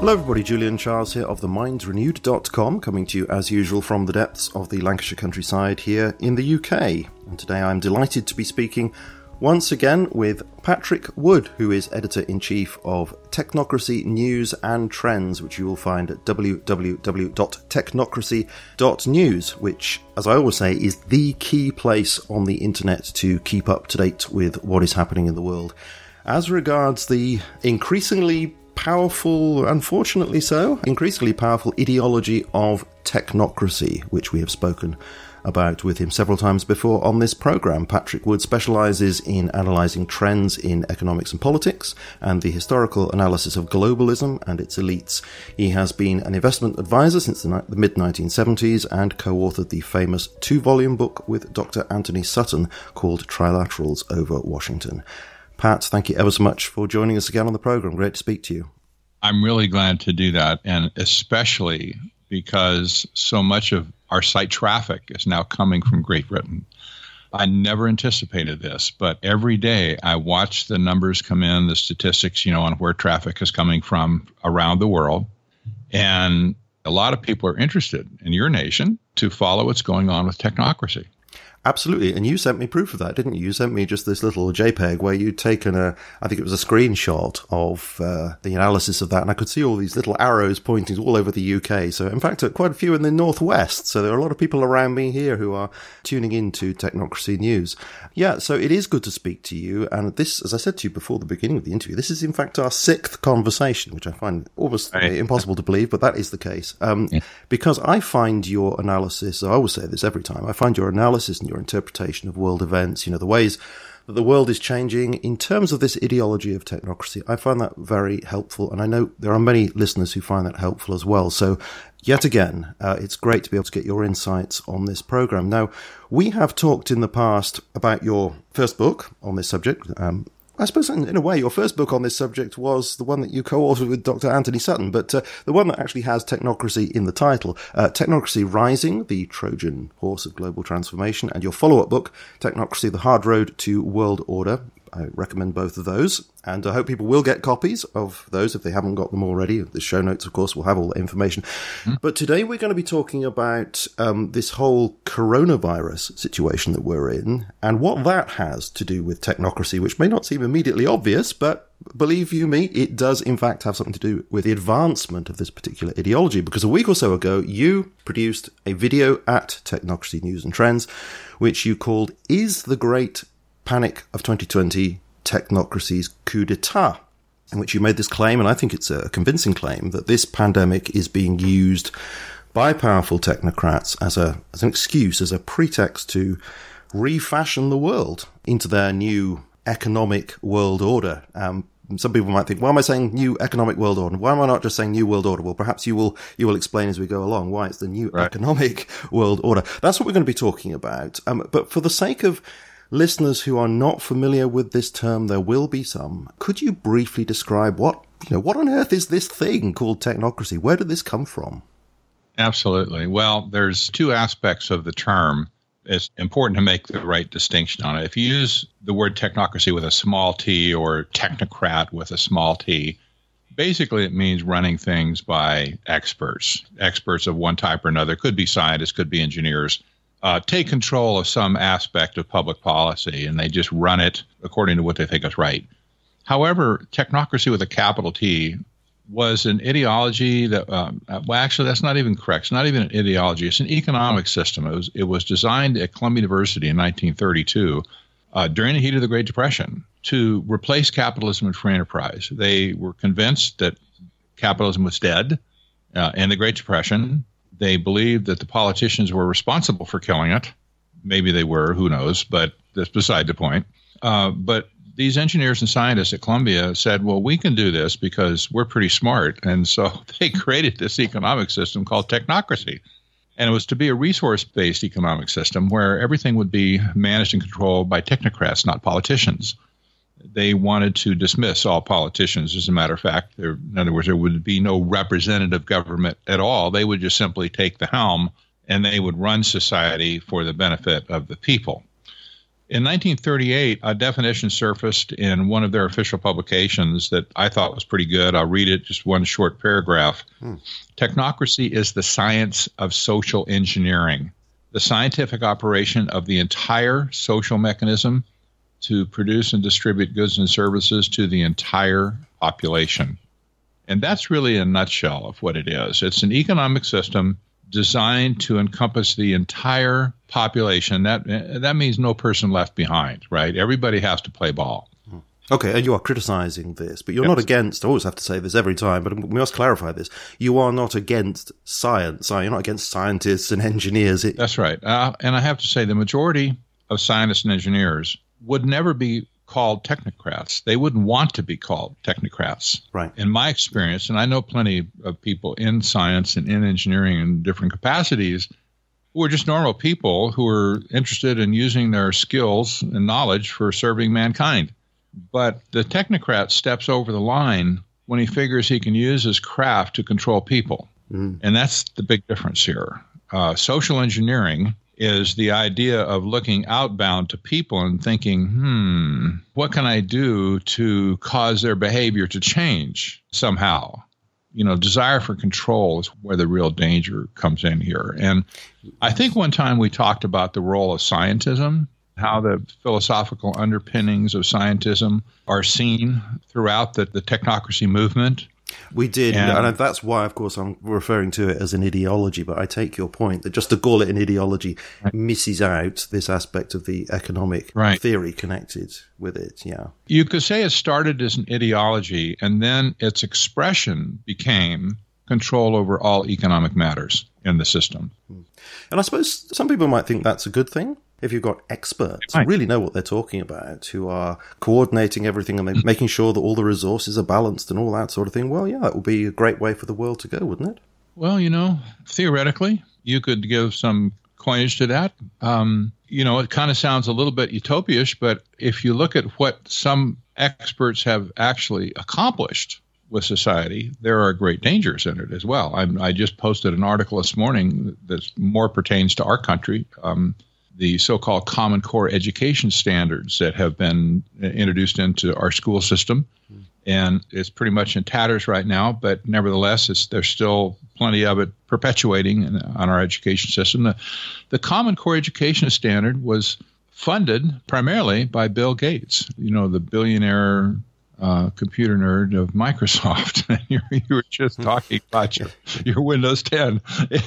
Hello, everybody. Julian Charles here of the MindRenewed.com, coming to you as usual from the depths of the Lancashire countryside here in the UK. And today I'm delighted to be speaking once again with Patrick Wood, who is editor in chief of Technocracy News and Trends, which you will find at www.technocracy.news, which, as I always say, is the key place on the internet to keep up to date with what is happening in the world. As regards the increasingly powerful, unfortunately so, increasingly powerful ideology of technocracy, which we have spoken about with him several times before on this program. Patrick Wood specializes in analyzing trends in economics and politics and the historical analysis of globalism and its elites. He has been an investment advisor since the, the mid 1970s and co authored the famous two volume book with Dr. Antony Sutton called Trilaterals over Washington. Pat, thank you ever so much for joining us again on the program. Great to speak to you. I'm really glad to do that, and especially because so much of our site traffic is now coming from Great Britain. I never anticipated this, but every day I watch the numbers come in, the statistics, you know, on where traffic is coming from around the world. And a lot of people are interested in your nation to follow what's going on with technocracy. Absolutely, and you sent me proof of that, didn't you? You sent me just this little JPEG where you'd taken a, I think it was a screenshot of uh, the analysis of that, and I could see all these little arrows pointing all over the UK. So, in fact, quite a few in the northwest. So there are a lot of people around me here who are tuning into Technocracy News. Yeah, so it is good to speak to you. And this, as I said to you before the beginning of the interview, this is in fact our sixth conversation, which I find almost right. impossible to believe, but that is the case. Um, yeah. Because I find your analysis, I always say this every time, I find your analysis and your interpretation of world events, you know, the ways that the world is changing in terms of this ideology of technocracy. I find that very helpful, and I know there are many listeners who find that helpful as well. So, yet again, uh, it's great to be able to get your insights on this program. Now, we have talked in the past about your first book on this subject, um, I suppose, in, in, a way, your first book on this subject was the one that you co-authored with Dr. Antony Sutton, but uh, the one that actually has technocracy in the title, uh, Technocracy Rising, the Trojan Horse of Global Transformation, and your follow-up book, Technocracy, the Hard Road to World Order, I recommend both of those, and I hope people will get copies of those if they haven't got them already. The show notes, of course, will have all the information. Mm. But today we're going to be talking about um, this whole coronavirus situation that we're in and what that has to do with technocracy, which may not seem immediately obvious, but believe you me, it does in fact have something to do with the advancement of this particular ideology. Because a week or so ago, you produced a video at Technocracy News and Trends, which you called Is the Great panic of 2020 technocracy's coup d'etat, in which you made this claim, and I think it's a convincing claim, that this pandemic is being used by powerful technocrats as a as an excuse, as a pretext to refashion the world into their new economic world order. Um, some people might think, why am I saying new economic world order? Why am I not just saying new world order? Well, perhaps you will you will explain as we go along why it's the new right. economic world order. That's what we're going to be talking about. Um, but for the sake of listeners who are not familiar with this term, there will be some. Could you briefly describe what, you know, what on earth is this thing called technocracy? Where did this come from? Absolutely. Well, there's two aspects of the term. It's important to make the right distinction on it. If you use the word technocracy with a small t or technocrat with a small t, basically it means running things by experts, experts of one type or another. Could be scientists, could be engineers, uh, take control of some aspect of public policy and they just run it according to what they think is right. However, technocracy with a capital T was an ideology that, um, well, actually, that's not even correct. It's not even an ideology. It's an economic system. It was, it was designed at Columbia University in 1932 uh, during the heat of the Great Depression to replace capitalism and free enterprise. They were convinced that capitalism was dead uh, in the Great Depression they believed that the politicians were responsible for killing it. Maybe they were, who knows, but that's beside the point. Uh, but these engineers and scientists at Columbia said, well, we can do this because we're pretty smart. And so they created this economic system called technocracy. And it was to be a resource based economic system where everything would be managed and controlled by technocrats, not politicians they wanted to dismiss all politicians. As a matter of fact, there, in other words, there would be no representative government at all. They would just simply take the helm and they would run society for the benefit of the people. In 1938, a definition surfaced in one of their official publications that I thought was pretty good. I'll read it, just one short paragraph. Hmm. Technocracy is the science of social engineering, the scientific operation of the entire social mechanism to produce and distribute goods and services to the entire population. And that's really a nutshell of what it is. It's an economic system designed to encompass the entire population. That that means no person left behind, right? Everybody has to play ball. Okay, and you are criticizing this, but you're yes. not against. I always have to say this every time, but we must clarify this. You are not against science. You're not against scientists and engineers? It- That's right. Uh, and I have to say, the majority of scientists and engineers would never be called technocrats. They wouldn't want to be called technocrats. Right. In my experience, and I know plenty of people in science and in engineering in different capacities who are just normal people who are interested in using their skills and knowledge for serving mankind. But the technocrat steps over the line when he figures he can use his craft to control people. Mm. And that's the big difference here. Uh, social engineering is the idea of looking outbound to people and thinking, hmm, what can I do to cause their behavior to change somehow? You know, desire for control is where the real danger comes in here. And I think one time we talked about the role of scientism, how the philosophical underpinnings of scientism are seen throughout the, the technocracy movement. We did, and, and, that's why, of course, I'm referring to it as an ideology. But I take your point that just to call it an ideology right. misses out this aspect of the economic right. theory connected with it. Yeah, you could say it started as an ideology, and then its expression became control over all economic matters in the system. Hmm. And I suppose some people might think that's a good thing if you've got experts who really know what they're talking about, who are coordinating everything and making sure that all the resources are balanced and all that sort of thing, well, yeah, it would be a great way for the world to go, wouldn't it? Well, you know, theoretically, you could give some coinage to that. Um, you know, it kind of sounds a little bit utopian, but if you look at what some experts have actually accomplished with society, there are great dangers in it as well. I'm, i just posted an article this morning that more pertains to our country. Um, the so-called Common Core education standards that have been introduced into our school system, hmm. and it's pretty much in tatters right now. But nevertheless, there's still plenty of it perpetuating in, on our education system. The, the Common Core education standard was funded primarily by Bill Gates, you know, the billionaire uh, computer nerd of Microsoft. And you, were just talking about your, your Windows 10.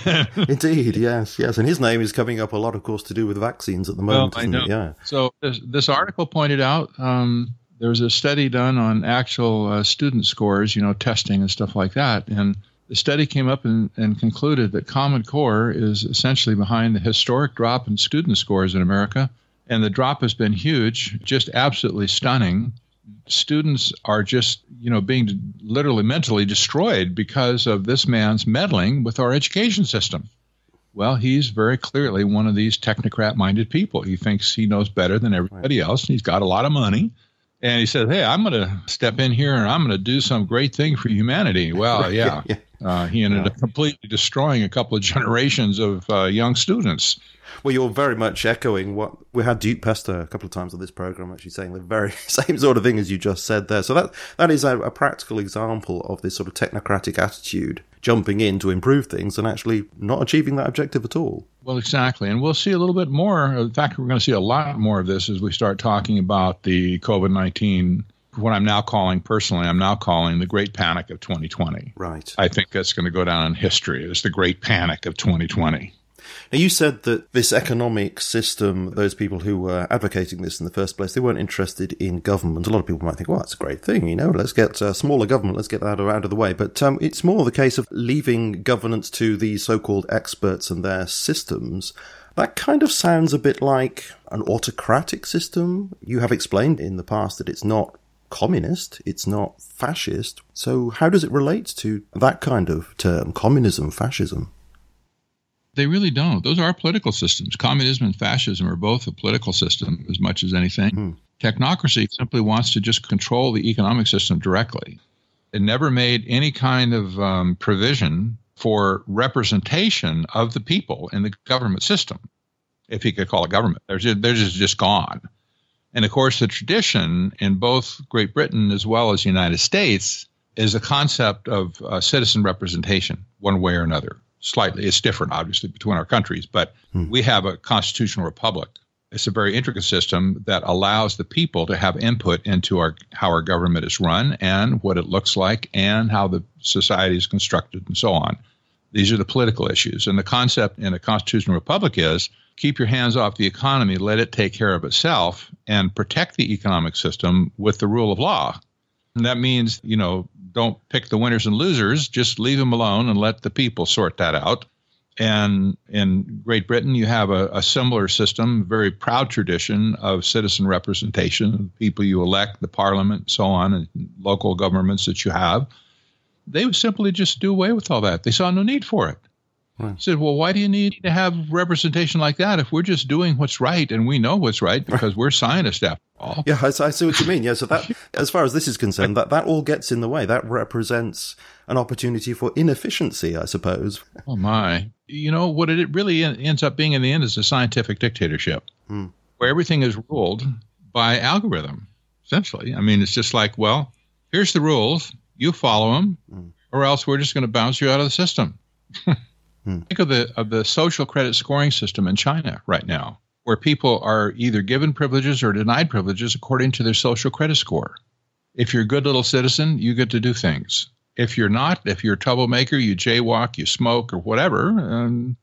Indeed, yes, yes. And his name is coming up a lot, of course, to do with vaccines at the moment, well, I know. It? Yeah. So this, this, article pointed out um, there was a study done on actual uh, student scores, you know, testing and stuff like that. And the study came up and, and concluded that Common Core is essentially behind the historic drop in student scores in America. And the drop has been huge, just absolutely stunning students are just, you know, being literally mentally destroyed because of this man's meddling with our education system. Well, he's very clearly one of these technocrat minded people. He thinks he knows better than everybody else, and he's got a lot of money. And he said, Hey, I'm going to step in here and I'm going to do some great thing for humanity. Well, yeah. yeah. Uh, he ended up completely destroying a couple of generations of uh, young students. Well, you're very much echoing what we had Duke Pesta a couple of times on this program, actually saying the very same sort of thing as you just said there. So that that is a, a practical example of this sort of technocratic attitude jumping in to improve things and actually not achieving that objective at all. Well, exactly. And we'll see a little bit more. In fact, we're going to see a lot more of this as we start talking about the COVID 19 what I'm now calling personally, I'm now calling the Great Panic of 2020. Right. I think that's going to go down in history as the Great Panic of 2020. Now, you said that this economic system, those people who were advocating this in the first place, they weren't interested in government. A lot of people might think, well, that's a great thing, you know, let's get uh, smaller government, let's get that out of the way. But um, it's more the case of leaving governance to the so called experts and their systems. That kind of sounds a bit like an autocratic system. You have explained in the past that it's not communist, it's not fascist. So, how does it relate to that kind of term, communism, fascism? They really don't. Those are political systems. Communism and fascism are both a political system as much as anything. Mm. Technocracy simply wants to just control the economic system directly. It never made any kind of um, provision for representation of the people in the government system, if you could call it government. They're just, they're just, just gone. And of course, the tradition in both Great Britain as well as the United States is a concept of uh, citizen representation, one way or another. Slightly, it's different, obviously, between our countries, but hmm. we have a constitutional republic. It's a very intricate system that allows the people to have input into our how our government is run and what it looks like and how the society is constructed and so on. These are the political issues. And the concept in a constitutional republic is keep your hands off the economy, let it take care of itself, and protect the economic system with the rule of law. And that means, you know, don't pick the winners and losers, just leave them alone and let the people sort that out. And in Great Britain, you have a, a similar system, very proud tradition of citizen representation, people you elect, the parliament, so on, and local governments that you have they would simply just do away with all that. They saw no need for it. Right. Said, well, why do you need to have representation like that if we're just doing what's right and we know what's right because we're scientists after all? Yeah, I, I, see what you mean. Yeah, so that, as far as this is concerned, that, that all gets in the way. That represents an opportunity for inefficiency, I suppose. Oh, my. You know, what it really ends up being in the end is a scientific dictatorship hmm. where everything is ruled by algorithm, essentially. I mean, it's just like, well, here's the rules you follow them, mm. or else we're just going to bounce you out of the system. mm. Think of the of the social credit scoring system in China right now, where people are either given privileges or denied privileges according to their social credit score. If you're a good little citizen, you get to do things. If you're not, if you're a troublemaker, you jaywalk, you smoke, or whatever, and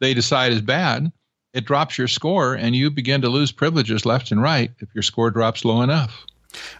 they decide is bad, it drops your score and you begin to lose privileges left and right if your score drops low enough.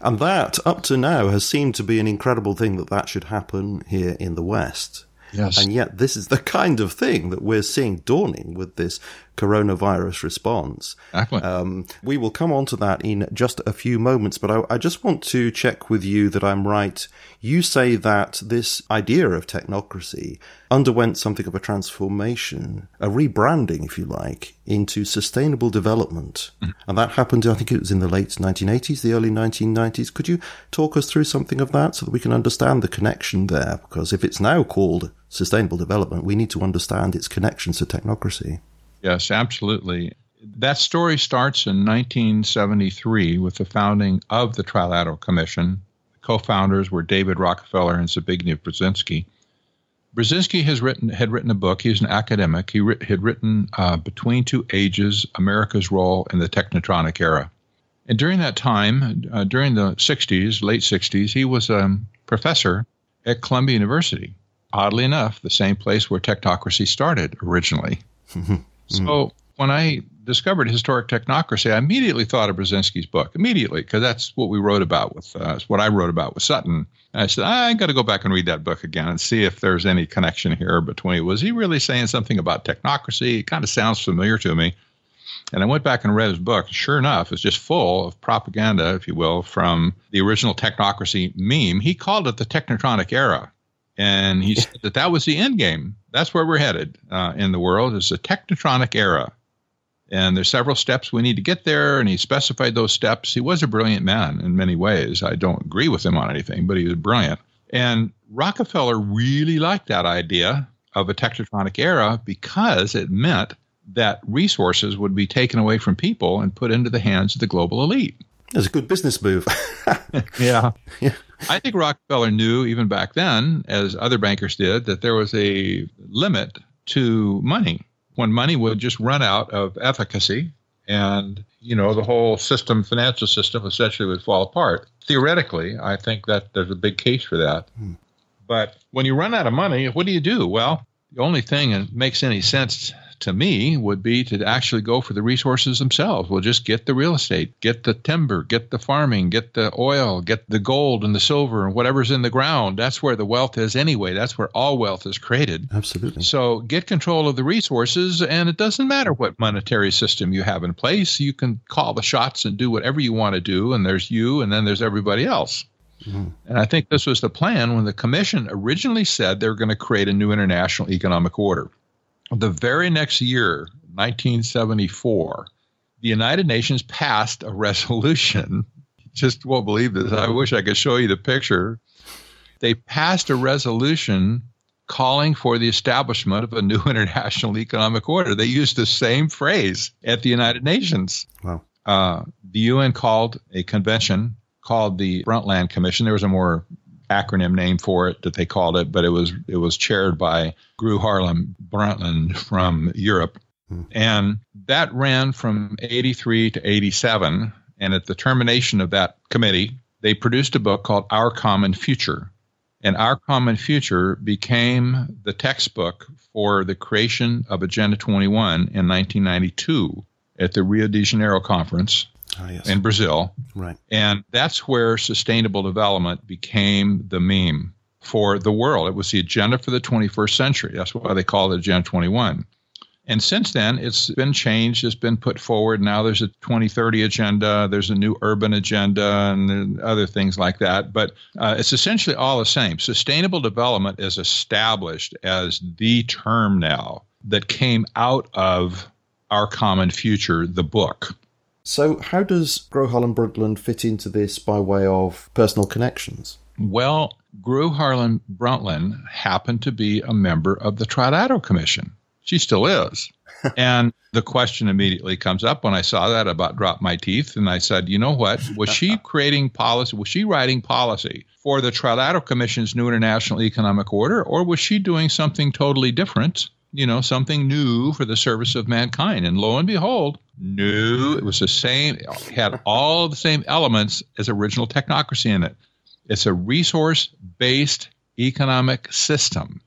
And that, up to now, has seemed to be an incredible thing that that should happen here in the West. Yes. And yet, this is the kind of thing that we're seeing dawning with this coronavirus response. Um, we will come on to that in just a few moments, but I, I, just want to check with you that I'm right. You say that this idea of technocracy underwent something of a transformation, a rebranding, if you like, into sustainable development. Mm-hmm. And that happened, I think it was in the late 1980s, the early 1990s. Could you talk us through something of that so that we can understand the connection there? Because if it's now called sustainable development, we need to understand its connections to technocracy. Yes, absolutely. That story starts in 1973 with the founding of the Trilateral Commission. The co-founders were David Rockefeller and Zbigniew Brzezinski. Brzezinski has written had written a book. He's an academic. He had written uh, Between Two Ages: America's Role in the Technotronic Era. And during that time, uh, during the 60s, late 60s, he was a professor at Columbia University. Oddly enough, the same place where technocracy started originally. So mm. when I discovered historic technocracy, I immediately thought of Brzezinski's book immediately because that's what we wrote about with uh, what I wrote about with Sutton. And I said I got to go back and read that book again and see if there's any connection here between. Was he really saying something about technocracy? It kind of sounds familiar to me. And I went back and read his book. Sure enough, it's just full of propaganda, if you will, from the original technocracy meme. He called it the technotronic era. And he said that that was the end game. That's where we're headed uh, in the world. It's a technotronic era. And there's several steps we need to get there. And he specified those steps. He was a brilliant man in many ways. I don't agree with him on anything, but he was brilliant. And Rockefeller really liked that idea of a technotronic era because it meant that resources would be taken away from people and put into the hands of the global elite. It's a good business move. yeah. yeah. I think Rockefeller knew even back then, as other bankers did, that there was a limit to money. When money would just run out of efficacy and, you know, the whole system, financial system essentially would fall apart. Theoretically, I think that there's a big case for that. Hmm. But when you run out of money, what do you do? Well, the only thing that makes any sense to me would be to actually go for the resources themselves. We'll just get the real estate, get the timber, get the farming, get the oil, get the gold and the silver and whatever's in the ground. That's where the wealth is anyway. That's where all wealth is created. Absolutely. So get control of the resources, and it doesn't matter what monetary system you have in place. You can call the shots and do whatever you want to do, and there's you, and then there's everybody else. Mm-hmm. And I think this was the plan when the commission originally said they were going to create a new international economic order. The very next year, 1974, the United Nations passed a resolution. Just won't believe this. I wish I could show you the picture. They passed a resolution calling for the establishment of a new international economic order. They used the same phrase at the United Nations. Wow. uh, the UN called a convention called the Brundtland Commission. There was a more acronym name for it that they called it, but it was it was chaired by Gro Harlem Brundtland from Europe, hmm. and that ran from 83 to 87. And at the termination of that committee, they produced a book called Our Common Future. And Our Common Future became the textbook for the creation of Agenda 21 in 1992 at the Rio de Janeiro conference oh, yes. in Brazil. Right. And that's where sustainable development became the meme for the world. It was the agenda for the 21st century. That's why they call it Agenda 21. And since then, it's been changed, it's been put forward. Now there's a 2030 agenda, there's a new urban agenda, and other things like that. But uh, it's essentially all the same. Sustainable development is established as the term now that came out of Our Common Future, the book. So, how does Gro Harlem Brundtland fit into this by way of personal connections? Well, Gro Harlem Brundtland happened to be a member of the Trilateral Commission. She still is. and the question immediately comes up when I saw that about drop my teeth. And I said, you know what? Was she creating policy? Was she writing policy for the Trilateral Commission's new international economic order? Or was she doing something totally different? You know, something new for the service of mankind. And lo and behold, no, it was the same, had all the same elements as original technocracy in it. It's a resource based economic system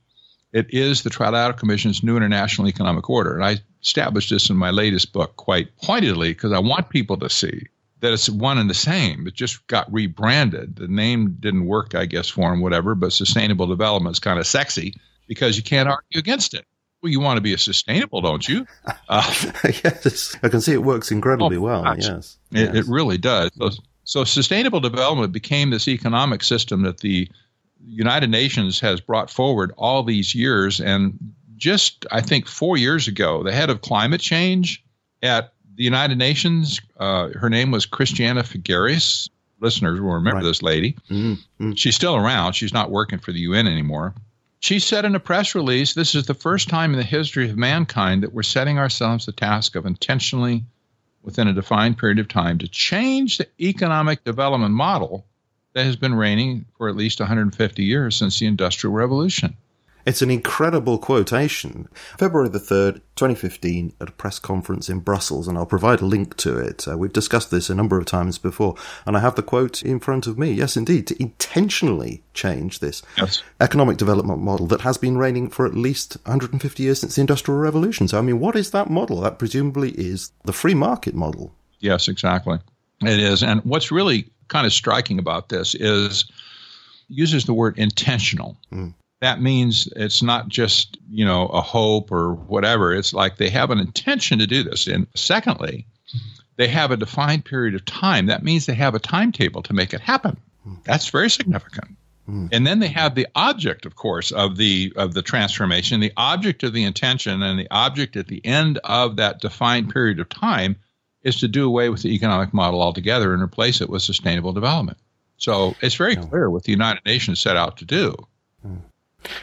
it is the Trilateral Commission's new international economic order. And I established this in my latest book quite pointedly because I want people to see that it's one and the same. It just got rebranded. The name didn't work, I guess, for them, whatever, but sustainable development is kind of sexy because you can't argue against it. Well, you want to be a sustainable, don't you? Uh, yes, I can see it works incredibly oh, well. Yes. It, yes. it really does. So, so, sustainable development became this economic system that the United Nations has brought forward all these years. And just, I think, four years ago, the head of climate change at the United Nations, uh, her name was Christiana Figueres. Listeners will remember right. this lady. Mm-hmm. She's still around. She's not working for the UN anymore. She said in a press release, This is the first time in the history of mankind that we're setting ourselves the task of intentionally, within a defined period of time, to change the economic development model that has been reigning for at least 150 years since the Industrial Revolution. It's an incredible quotation. February the 3rd, 2015, at a press conference in Brussels, and I'll provide a link to it. Uh, we've discussed this a number of times before, and I have the quote in front of me. Yes, indeed, to intentionally change this yes. economic development model that has been reigning for at least 150 years since the Industrial Revolution. So, I mean, what is that model? That presumably is the free market model. Yes, exactly. It is. And what's really kind of striking about this is uses the word intentional. Mm. That means it's not just, you know, a hope or whatever. It's like they have an intention to do this. And secondly, they have a defined period of time. That means they have a timetable to make it happen. Mm. That's very significant. Mm. And then they have the object, of course, of the of the transformation, the object of the intention, and the object at the end of that defined period of time is to do away with the economic model altogether and replace it with sustainable development. So it's very clear what the United Nations set out to do.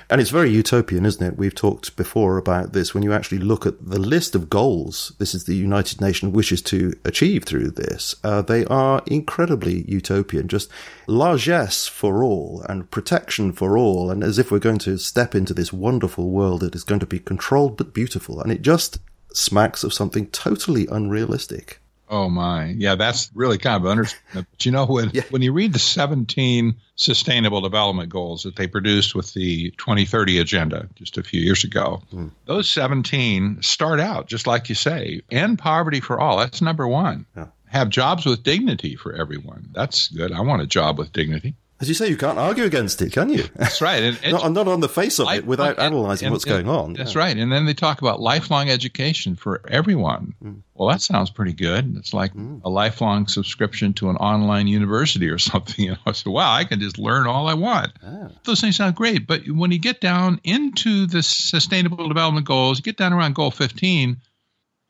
And it's very utopian, isn't it? We've talked before about this. When you actually look at the list of goals, this is the United Nations wishes to achieve through this. Uh, they are incredibly utopian, just largesse for all and protection for all. And as if we're going to step into this wonderful world that is going to be controlled but beautiful. And it just smacks of something totally unrealistic. Oh my, yeah, that's really kind of understatement. But you know, when yeah. when you read the 17 Sustainable Development Goals that they produced with the 2030 Agenda just a few years ago, mm. those 17 start out just like you say: end poverty for all. That's number one. Yeah. Have jobs with dignity for everyone. That's good. I want a job with dignity. As you say, you can't argue against it, can you? That's right. And, and not, not, on the face of it without and, analyzing and, what's going on. That's yeah. right. And then they talk about lifelong education for everyone. Mm. Well, that sounds pretty good. It's like mm. a lifelong subscription to an online university or something. You know, so wow, I can just learn all I want. Ah. Those things sound great, but when you get down into the sustainable development goals, you get down around goal 15,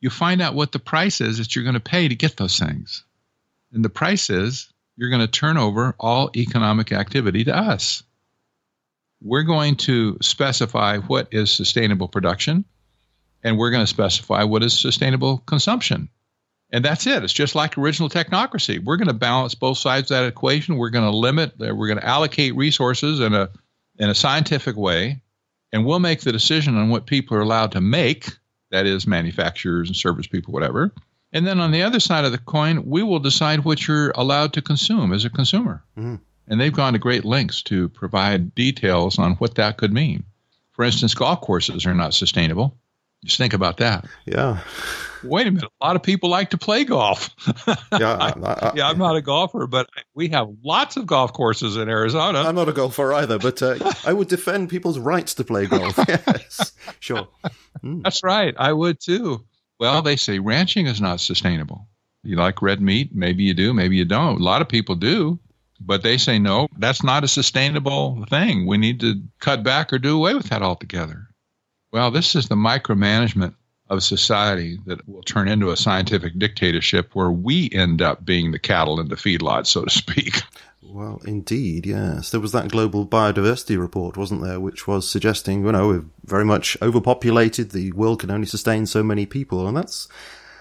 you find out what the price is that you're going to pay to get those things. And the price is you're going to turn over all economic activity to us. We're going to specify what is sustainable production, and we're going to specify what is sustainable consumption. And that's it. It's just like original technocracy. We're going to balance both sides of that equation. We're going to limit, uh, we're going to allocate resources in a, in a scientific way, and we'll make the decision on what people are allowed to make that is, manufacturers and service people, whatever. And then on the other side of the coin, we will decide what you're allowed to consume as a consumer. Mm. And they've gone to great lengths to provide details on what that could mean. For instance, golf courses are not sustainable. Just think about that. Yeah. Wait a minute. A lot of people like to play golf. yeah, I, I, yeah. I'm not a golfer, but we have lots of golf courses in Arizona. I'm not a golfer either, but uh, I would defend people's rights to play golf. yes, sure. Mm. That's right. I would too. Well, they say ranching is not sustainable. You like red meat? Maybe you do, maybe you don't. A lot of people do. But they say, no, that's not a sustainable thing. We need to cut back or do away with that altogether. Well, this is the micromanagement of society that will turn into a scientific dictatorship where we end up being the cattle in the feedlot, so to speak. Well, indeed, yes. There was that global biodiversity report, wasn't there, which was suggesting, you know, we're very much overpopulated, the world can only sustain so many people, and that's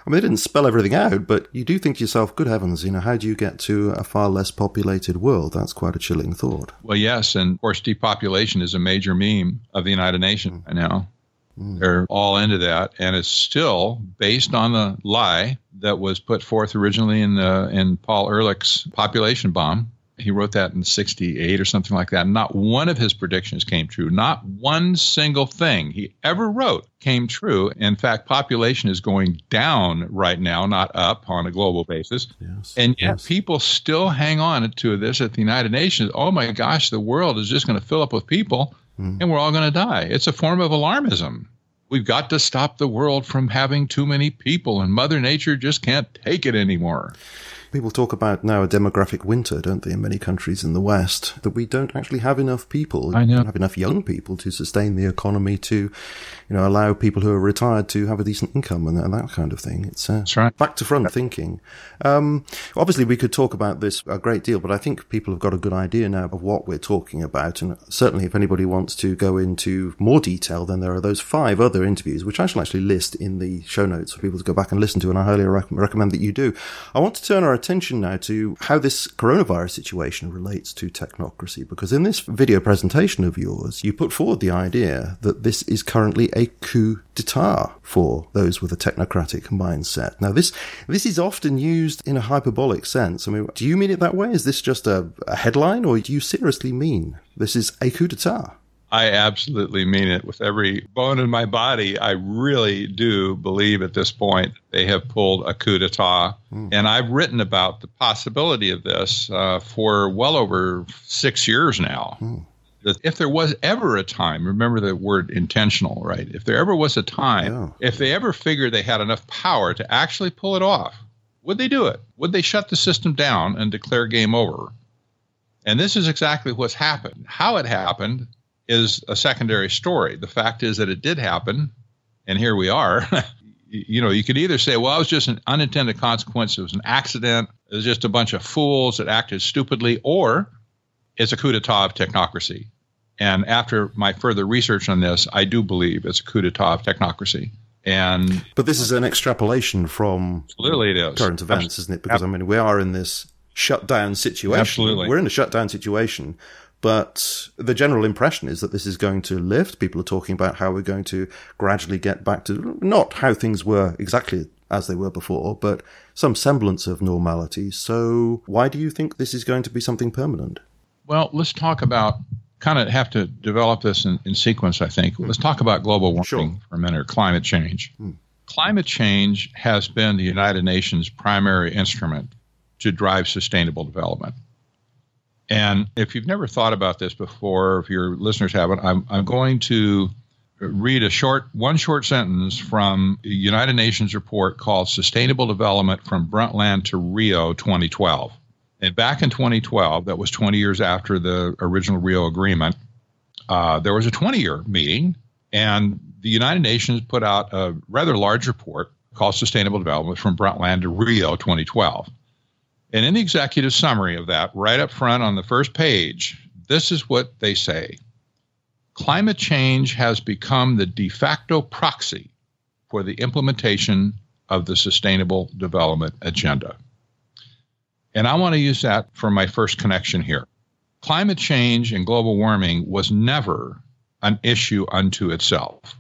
I mean, they didn't spell everything out, but you do think to yourself, good heavens, you know, how do you get to a far less populated world? That's quite a chilling thought. Well, yes. And of course, depopulation is a major meme of the United Nations mm. now. Mm. They're all into that. And it's still based on the lie that was put forth originally in, the, in Paul Ehrlich's population bomb he wrote that in 68 or something like that. Not one of his predictions came true. Not one single thing he ever wrote came true. In fact, population is going down right now, not up on a global basis. Yes, and yet yes. people still hang on to this at the United Nations. Oh my gosh, the world is just going to fill up with people mm. and we're all going to die. It's a form of alarmism. We've got to stop the world from having too many people, and Mother Nature just can't take it anymore. People talk about now a demographic winter, don't they, in many countries in the West, that we don't actually have enough people, I know. have enough young people to sustain the economy, to, you know, allow people who are retired to have a decent income and, and that kind of thing. It's uh, right. back to front thinking. Um, obviously, we could talk about this a great deal, but I think people have got a good idea now of what we're talking about. And certainly, if anybody wants to go into more detail, then there are those five other interviews, which I shall actually list in the show notes for people to go back and listen to. And I highly rec- recommend that you do. I want to turn our attention now to how this coronavirus situation relates to technocracy, because in this video presentation of yours, you put forward the idea that this is currently a coup d'etat for those with a technocratic mindset. Now, this this is often used in a hyperbolic sense. I mean, do you mean it that way? Is this just a, a headline, or do you seriously mean this is a coup d'etat? I absolutely mean it with every bone in my body. I really do believe at this point they have pulled a coup d'etat. Mm. And I've written about the possibility of this uh, for well over six years now. Mm. If there was ever a time, remember the word intentional, right? If there ever was a time, yeah. if they ever figured they had enough power to actually pull it off, would they do it? Would they shut the system down and declare game over? And this is exactly what's happened. How it happened is a secondary story. The fact is that it did happen, and here we are. you know, you could either say, well, it was just an unintended consequence, it was an accident, it was just a bunch of fools that acted stupidly, or it's a coup d'etat of technocracy. And after my further research on this, I do believe it's a coup d'etat of technocracy. And but this is an extrapolation from absolutely it is. current events, isn't it? Because I mean, we are in this shutdown situation. Absolutely, we're in a shutdown situation but the general impression is that this is going to lift. People are talking about how we're going to gradually get back to not how things were exactly as they were before, but some semblance of normality. So, why do you think this is going to be something permanent? Well, let's talk about kind of have to develop this in, in sequence, I think. Let's talk about global warming sure. for a minute, or climate change. Hmm. Climate change has been the United Nations' primary instrument to drive sustainable development. And if you've never thought about this before, if your listeners haven't, I'm, I'm going to read a short, one short sentence from a United Nations report called Sustainable Development from Brundtland to Rio 2012. And back in 2012, that was 20 years after the original Rio Agreement, uh, there was a 20 year meeting, and the United Nations put out a rather large report called Sustainable Development from Brundtland to Rio 2012. And in the executive summary of that, right up front on the first page, this is what they say Climate change has become the de facto proxy for the implementation of the Sustainable Development Agenda. And I want to use that for my first connection here. Climate change and global warming was never an issue unto itself.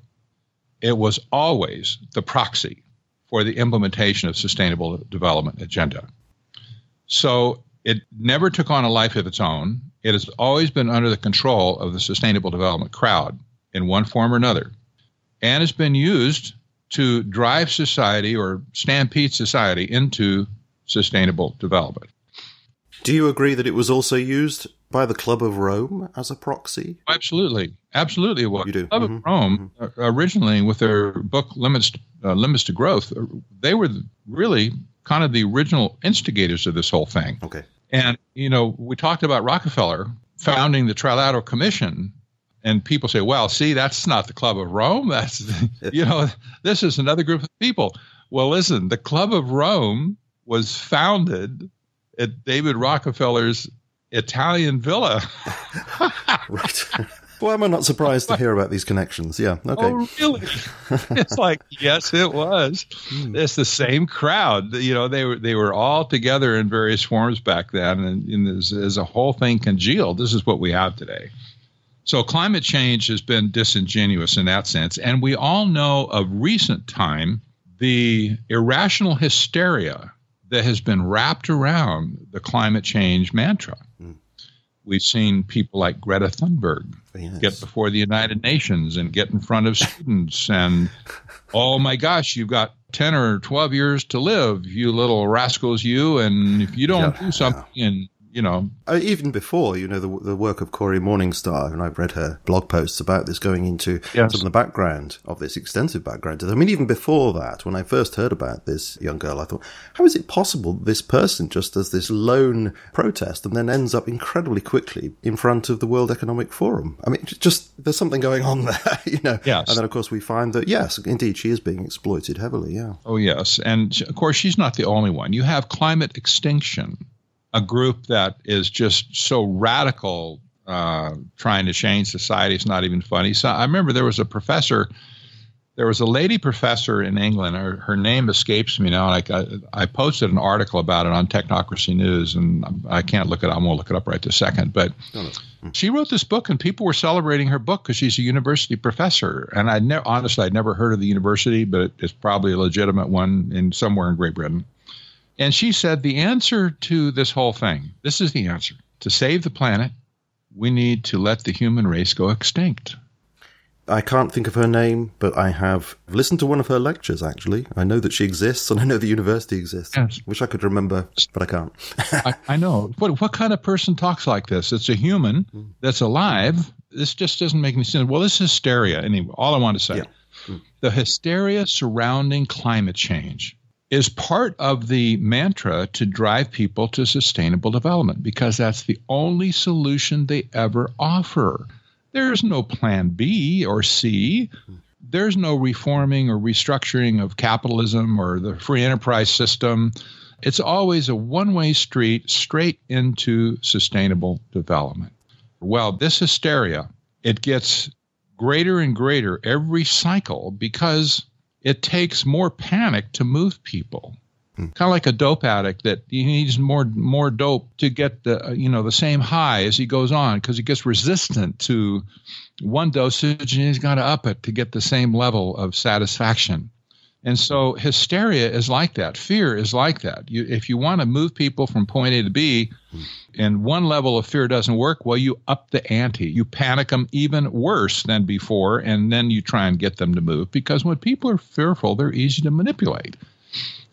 It was always the proxy for the implementation of sustainable development agenda. So it never took on a life of its own. It has always been under the control of the sustainable development crowd in one form or another and has been used to drive society or stampede society into sustainable development. Do you agree that it was also used by the Club of Rome as a proxy? Absolutely, absolutely. It was. You do. Club Mhm. of Rome uh, originally, with their book Limits uh, Limits to Growth, uh, they were really kind of the original instigators of this whole thing. Okay. And you know, we talked about Rockefeller founding the Trilateral Commission, and people say, "Well, see, that's not the Club of Rome. That's you know, this is another group of people." Well, listen, the Club of Rome was founded at David Rockefeller's Italian villa. Right. Why am I not surprised to hear about these connections? Yeah. Okay. Oh, really? it's like, yes, it was. Hmm. It's the same crowd. You know, they were they were all together in various forms back then, and, and as, as a whole thing congealed, this is what we have today. So climate change has been disingenuous in that sense, and we all know of recent time the irrational hysteria that has been wrapped around the climate change mantra. Hmm. We've seen people like Greta Thunberg Yes. get before the United Nations and get in front of students and oh my gosh, you've got 10 or 12 years to live, you little rascals, you. And if you don't Yeah, do something, and you know, Uh, even before, you know, the, the work of Cory Morningstar, and I've read her blog posts about this going into Yes. some of the background of this extensive background. I mean, even before that, when I first heard about this young girl, I thought, how is it possible this person just does this lone protest and then ends up incredibly quickly in front of the World Economic Forum? I mean, just there's something going on there, you know. Yes. And then, of course, we find that, yes, indeed, she is being exploited heavily, yeah. oh yes. And of course, she's not the only one. You have climate extinction, a group that is just so radical. Uh, trying to change society. It's not even funny. So I remember there was a professor there was a lady professor in England. Her, her name escapes me now. Like I, I posted an article about it on Technocracy News, and I can't look it. up. I'm gonna look it up right this second. But Oh, she wrote this book, and people were celebrating her book because she's a university professor. And I never, honestly, I'd never heard of the university, but it, it's probably a legitimate one in somewhere in Great Britain. And she said the answer to this whole thing. This is the answer to save the planet. We need to let the human race go extinct. I can't think of her name, but I have listened to one of her lectures, actually. I know that she exists, and I know the university exists. Yes. Wish I could remember, but I can't. I, I know. What what kind of person talks like this? It's a human mm. that's alive. This just doesn't make any sense. Well, this is hysteria. Anyway, all I want to say, Yeah. Mm. the hysteria surrounding climate change is part of the mantra to drive people to sustainable development because that's the only solution they ever offer. There's no plan B or C. There's no reforming or restructuring of capitalism or the free enterprise system. It's always a one way street straight into sustainable development. Well, this hysteria, it gets greater and greater every cycle because it takes more panic to move people. Kind of like a dope addict that he needs more more dope to get the uh, you know the same high as he goes on because he gets resistant to one dosage and he's got to up it to get the same level of satisfaction. And so hysteria is like that. Fear is like that. You, if you want to move people from point A to B, and one level of fear doesn't work, well, you up the ante. You panic them even worse than before, and then you try and get them to move because when people are fearful, they're easy to manipulate.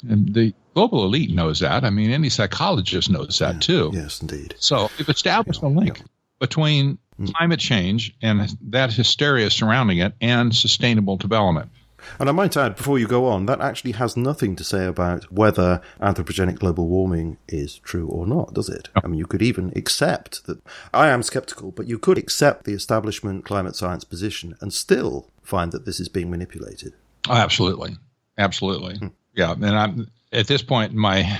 And the global elite knows that. I mean, any psychologist knows that too. yes, indeed. So we've established a link between mm. climate change and that hysteria surrounding it and sustainable development. And I might add, before you go on, that actually has nothing to say about whether anthropogenic global warming is true or not, does it? I mean, you could even accept that. I am skeptical, but you could accept the establishment climate science position and still find that this is being manipulated. Oh, absolutely, absolutely. Hmm. Yeah, and I'm at this point in my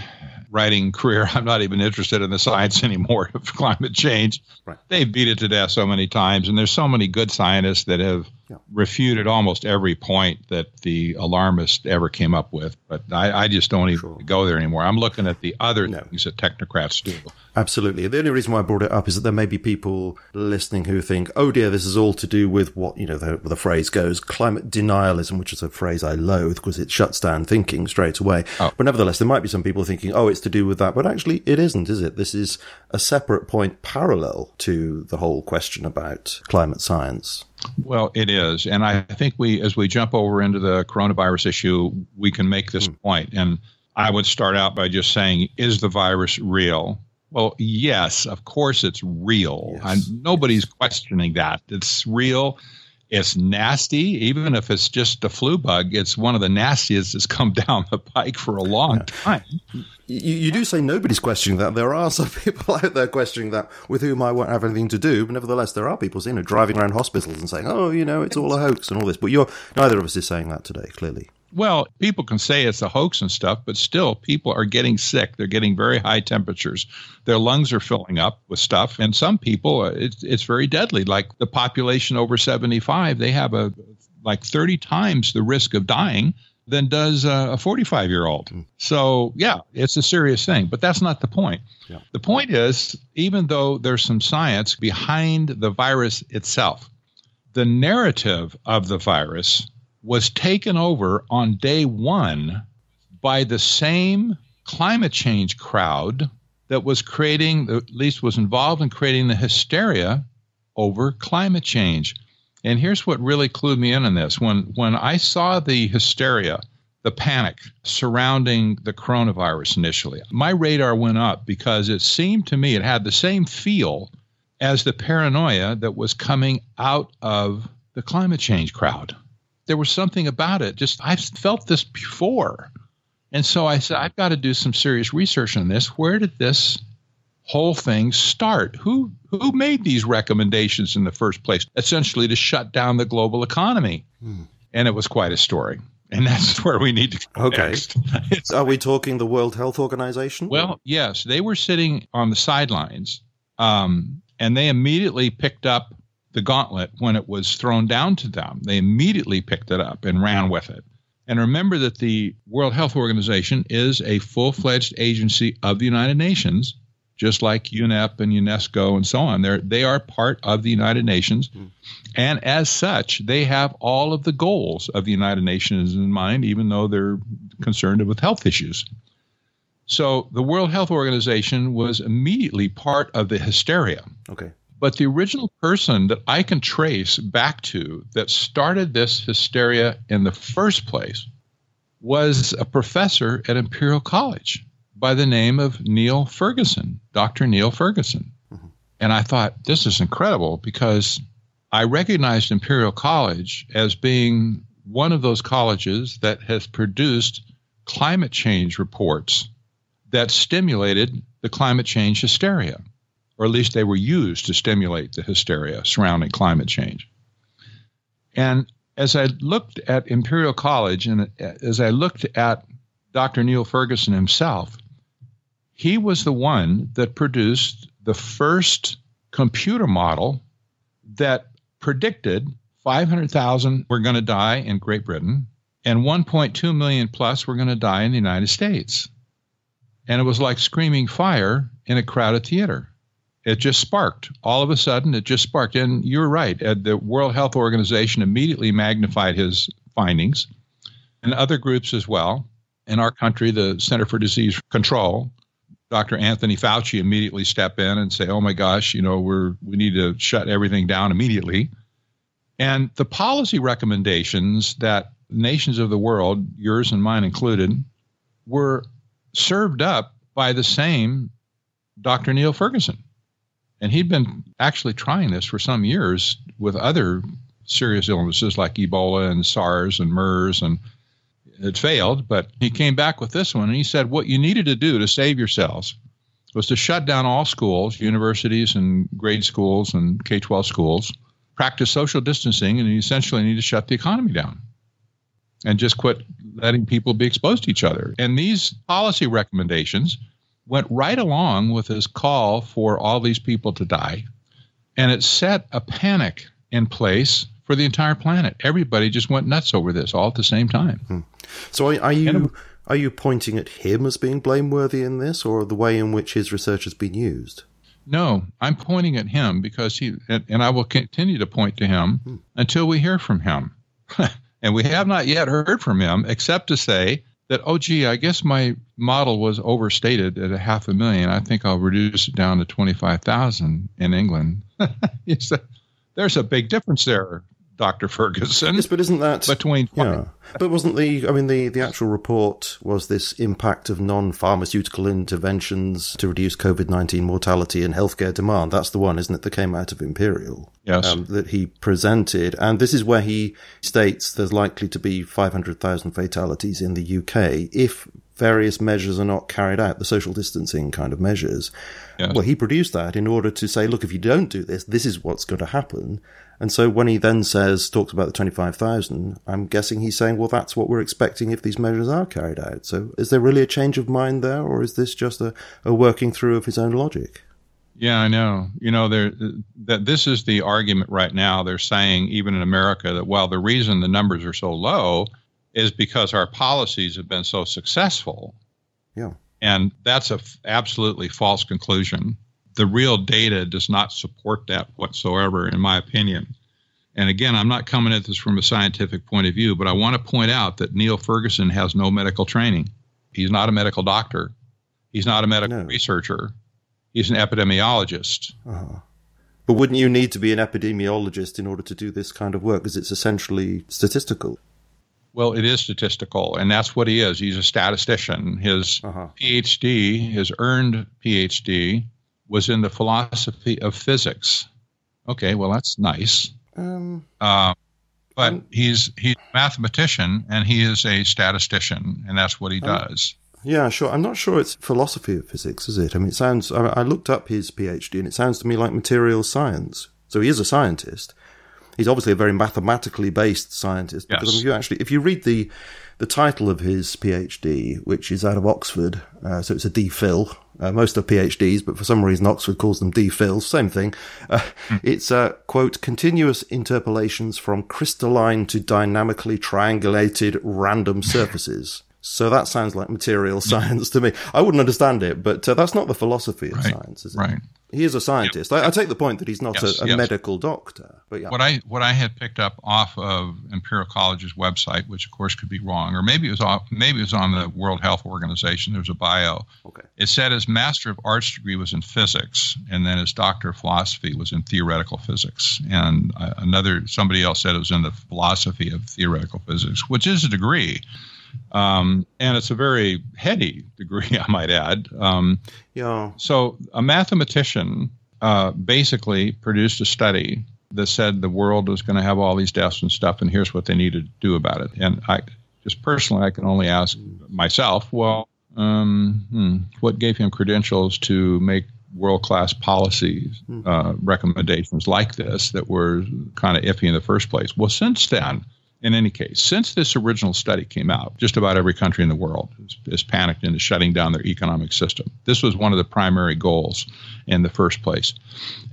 writing career, I'm not even interested in the science anymore of climate change. Right. They beat it to death so many times, and there's so many good scientists that have yeah. refuted almost every point that the alarmist ever came up with. But I, I just don't even sure. go there anymore. I'm looking at the other no. things that technocrats do. Absolutely. The only reason why I brought it up is that there may be people listening who think, "Oh dear, this is all to do with what you know." The, the phrase goes, "climate denialism," which is a phrase I loathe because it shuts down thinking straight away. Oh. But nevertheless, there might be some people thinking, "Oh, it's to do with that," but actually, it isn't, is it? This is a separate point, parallel to the whole question about climate science. Well, it is, and I think we, as we jump over into the coronavirus issue, we can make this mm. point. And I would start out by just saying, is the virus real? Well, yes, of course it's real. Yes. nobody's questioning that. It's real. It's nasty. Even if it's just a flu bug, it's one of the nastiest that's come down the pike for a long yeah. time. You, you, do say nobody's questioning that. There are some people out there questioning that with whom I won't have anything to do. But nevertheless, there are people, you know, driving around hospitals and saying, "Oh, you know, it's all a hoax" and all this. But you're neither of us is saying that today, clearly. Well, people can say it's a hoax and stuff, but still, people are getting sick. They're getting very high temperatures. Their lungs are filling up with stuff, and some people, uh, it's, it's very deadly. Like the population over 75, they have a like 30 times the risk of dying than does a 45 year old. Mm. So, yeah, it's a serious thing, but that's not the point. Yeah. The point is, even though there's some science behind the virus itself, the narrative of the virus was taken over on day one by the same climate change crowd that was creating, at least was involved in creating the hysteria over climate change. And here's what really clued me in on this. When when I saw the hysteria, the panic surrounding the coronavirus initially, my radar went up because it seemed to me it had the same feel as the paranoia that was coming out of the climate change crowd there was something about it. Just I've felt this before. And so I said, I've got to do some serious research on this. Where did this whole thing start? Who who made these recommendations in the first place? Essentially to shut down the global economy. Hmm. And it was quite a story. And that's where we need to go okay. next. Are we talking the World Health Organization? Well, yes. They were sitting on the sidelines, um, and they immediately picked up the gauntlet when it was thrown down to them. They immediately picked it up and ran with it. And remember that the World Health Organization is a full fledged agency of the United Nations, just like UNEP and UNESCO and so on. They're, they are part of the United Nations. Mm. And as such, they have all of the goals of the United Nations in mind, even though they're concerned with health issues. So the World Health Organization was immediately part of the hysteria. Okay. But the original person that I can trace back to that started this hysteria in the first place was a professor at Imperial College by the name of Neil Ferguson, Dr. Neil Ferguson. Mm-hmm. And I thought, this is incredible because I recognized Imperial College as being one of those colleges that has produced climate change reports that stimulated the climate change hysteria or at least they were used to stimulate the hysteria surrounding climate change. And as I looked at Imperial College and as I looked at Dr. Neil Ferguson himself, he was the one that produced the first computer model that predicted 500,000 were going to die in Great Britain and 1.2 million plus were going to die in the United States. And it was like screaming fire in a crowded theater it just sparked. All of a sudden, it just sparked. And you're right. The World Health Organization immediately magnified his findings, and other groups as well. In our country, the Center for Disease Control, Dr. Anthony Fauci immediately step in and say, "Oh my gosh, you know, we're we need to shut everything down immediately." And the policy recommendations that nations of the world, yours and mine included, were served up by the same Dr. Neil Ferguson. And he'd been actually trying this for some years with other serious illnesses like Ebola and SARS and MERS, and it failed. But he came back with this one, and he said what you needed to do to save yourselves was to shut down all schools, universities, and grade schools and K 12 schools, practice social distancing, and you essentially need to shut the economy down and just quit letting people be exposed to each other. And these policy recommendations went right along with his call for all these people to die. And it set a panic in place for for the entire planet. Everybody just went nuts over this all at the same time. Hmm. So are, are you are you pointing at him as being blameworthy in this, or the way in which his research has been used? No, I'm pointing at him because he, and I will continue to point to him hmm. until we hear from him. and we have not yet heard from him, except to say that, oh, gee, I guess my model was overstated at a half a million. I think I'll reduce it down to 25,000 in England. there's a big difference there. Dr. Ferguson. Yes, but isn't that between? Yeah, but wasn't the? I mean, the the actual report was this impact of non-pharmaceutical interventions to reduce COVID nineteen mortality and healthcare demand. That's the one, isn't it? That came out of Imperial. Yes. Um, that he presented, and this is where he states there's likely to be five hundred thousand fatalities in the UK if various measures are not carried out, the social distancing kind of measures. Yes. Well, he produced that in order to say, look, if you don't do this, this is what's going to happen. And so when he then says, talks about the 25,000, I'm guessing he's saying, well, that's what we're expecting if these measures are carried out. So is there really a change of mind there, or is this just a, a working through of his own logic? Yeah, I know. You know, there that this is the argument right now. They're saying even in America that well, the reason the numbers are so low is because our policies have been so successful. Yeah. And that's a f- absolutely false conclusion the real data does not support that whatsoever, in my opinion. And again, I'm not coming at this from a scientific point of view, but I want to point out that Neil Ferguson has no medical training. He's not a medical doctor. He's not a medical no. researcher. He's an epidemiologist. Uh-huh. But wouldn't you need to be an epidemiologist in order to do this kind of work? Because it's essentially statistical. Well, it is statistical, and that's what he is. He's a statistician. His uh-huh. PhD, his earned PhD, was in the philosophy of physics. Okay, well that's nice. Um, uh, but um, he's he's a mathematician and he is a statistician, and that's what he um, does. Yeah, sure. I'm not sure it's philosophy of physics, is it? I mean, it sounds. I, I looked up his PhD, and it sounds to me like material science. So he is a scientist. He's obviously a very mathematically based scientist. Because yes. Mean, if you actually, if you read the the title of his PhD, which is out of Oxford, uh, so it's a DPhil, uh, most are PhDs, but for some reason Oxford calls them DPhils. Same thing. Uh, mm. It's uh, quote continuous interpolations from crystalline to dynamically triangulated random surfaces. So that sounds like material science to me. I wouldn't understand it, but uh, that's not the philosophy of right. science, is it? Right. He is a scientist. Yep. I, I, take the point that he's not yes, a, a yes. medical doctor. But yeah. What I what I had picked up off of Imperial College's website, which of course could be wrong, or maybe it was off, maybe it was on the World Health Organization. There's a bio. Okay. It said his Master of Arts degree was in physics, and then his Doctor of Philosophy was in theoretical physics. And uh, another somebody else said it was in the philosophy of theoretical physics, which is a degree. Um, and it's a very heady degree, I might add. Um, yeah. So a mathematician uh, basically produced a study that said the world was going to have all these deaths and stuff, and here's what they need to do about it. And I just personally, I can only ask myself, well, um, hmm, what gave him credentials to make world class policies hmm. uh, recommendations like this that were kind of iffy in the first place? Well, since then, in any case, since this original study came out, just about every country in the world is, panicked into shutting down their economic system. This was one of the primary goals in the first place.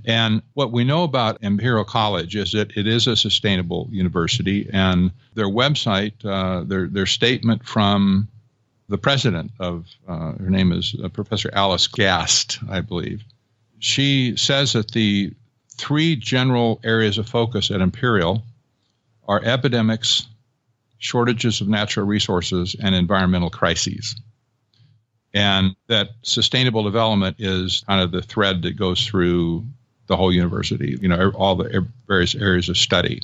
And what we know about Imperial College is that it is a sustainable university, and their website, uh, their their statement from the president of uh, her name is uh, Professor Alice Gast, I believe. She says that the three general areas of focus at Imperial are epidemics, shortages of natural resources, and environmental crises. And that sustainable development is kind of the thread that goes through the whole university, you know, all the various areas of study.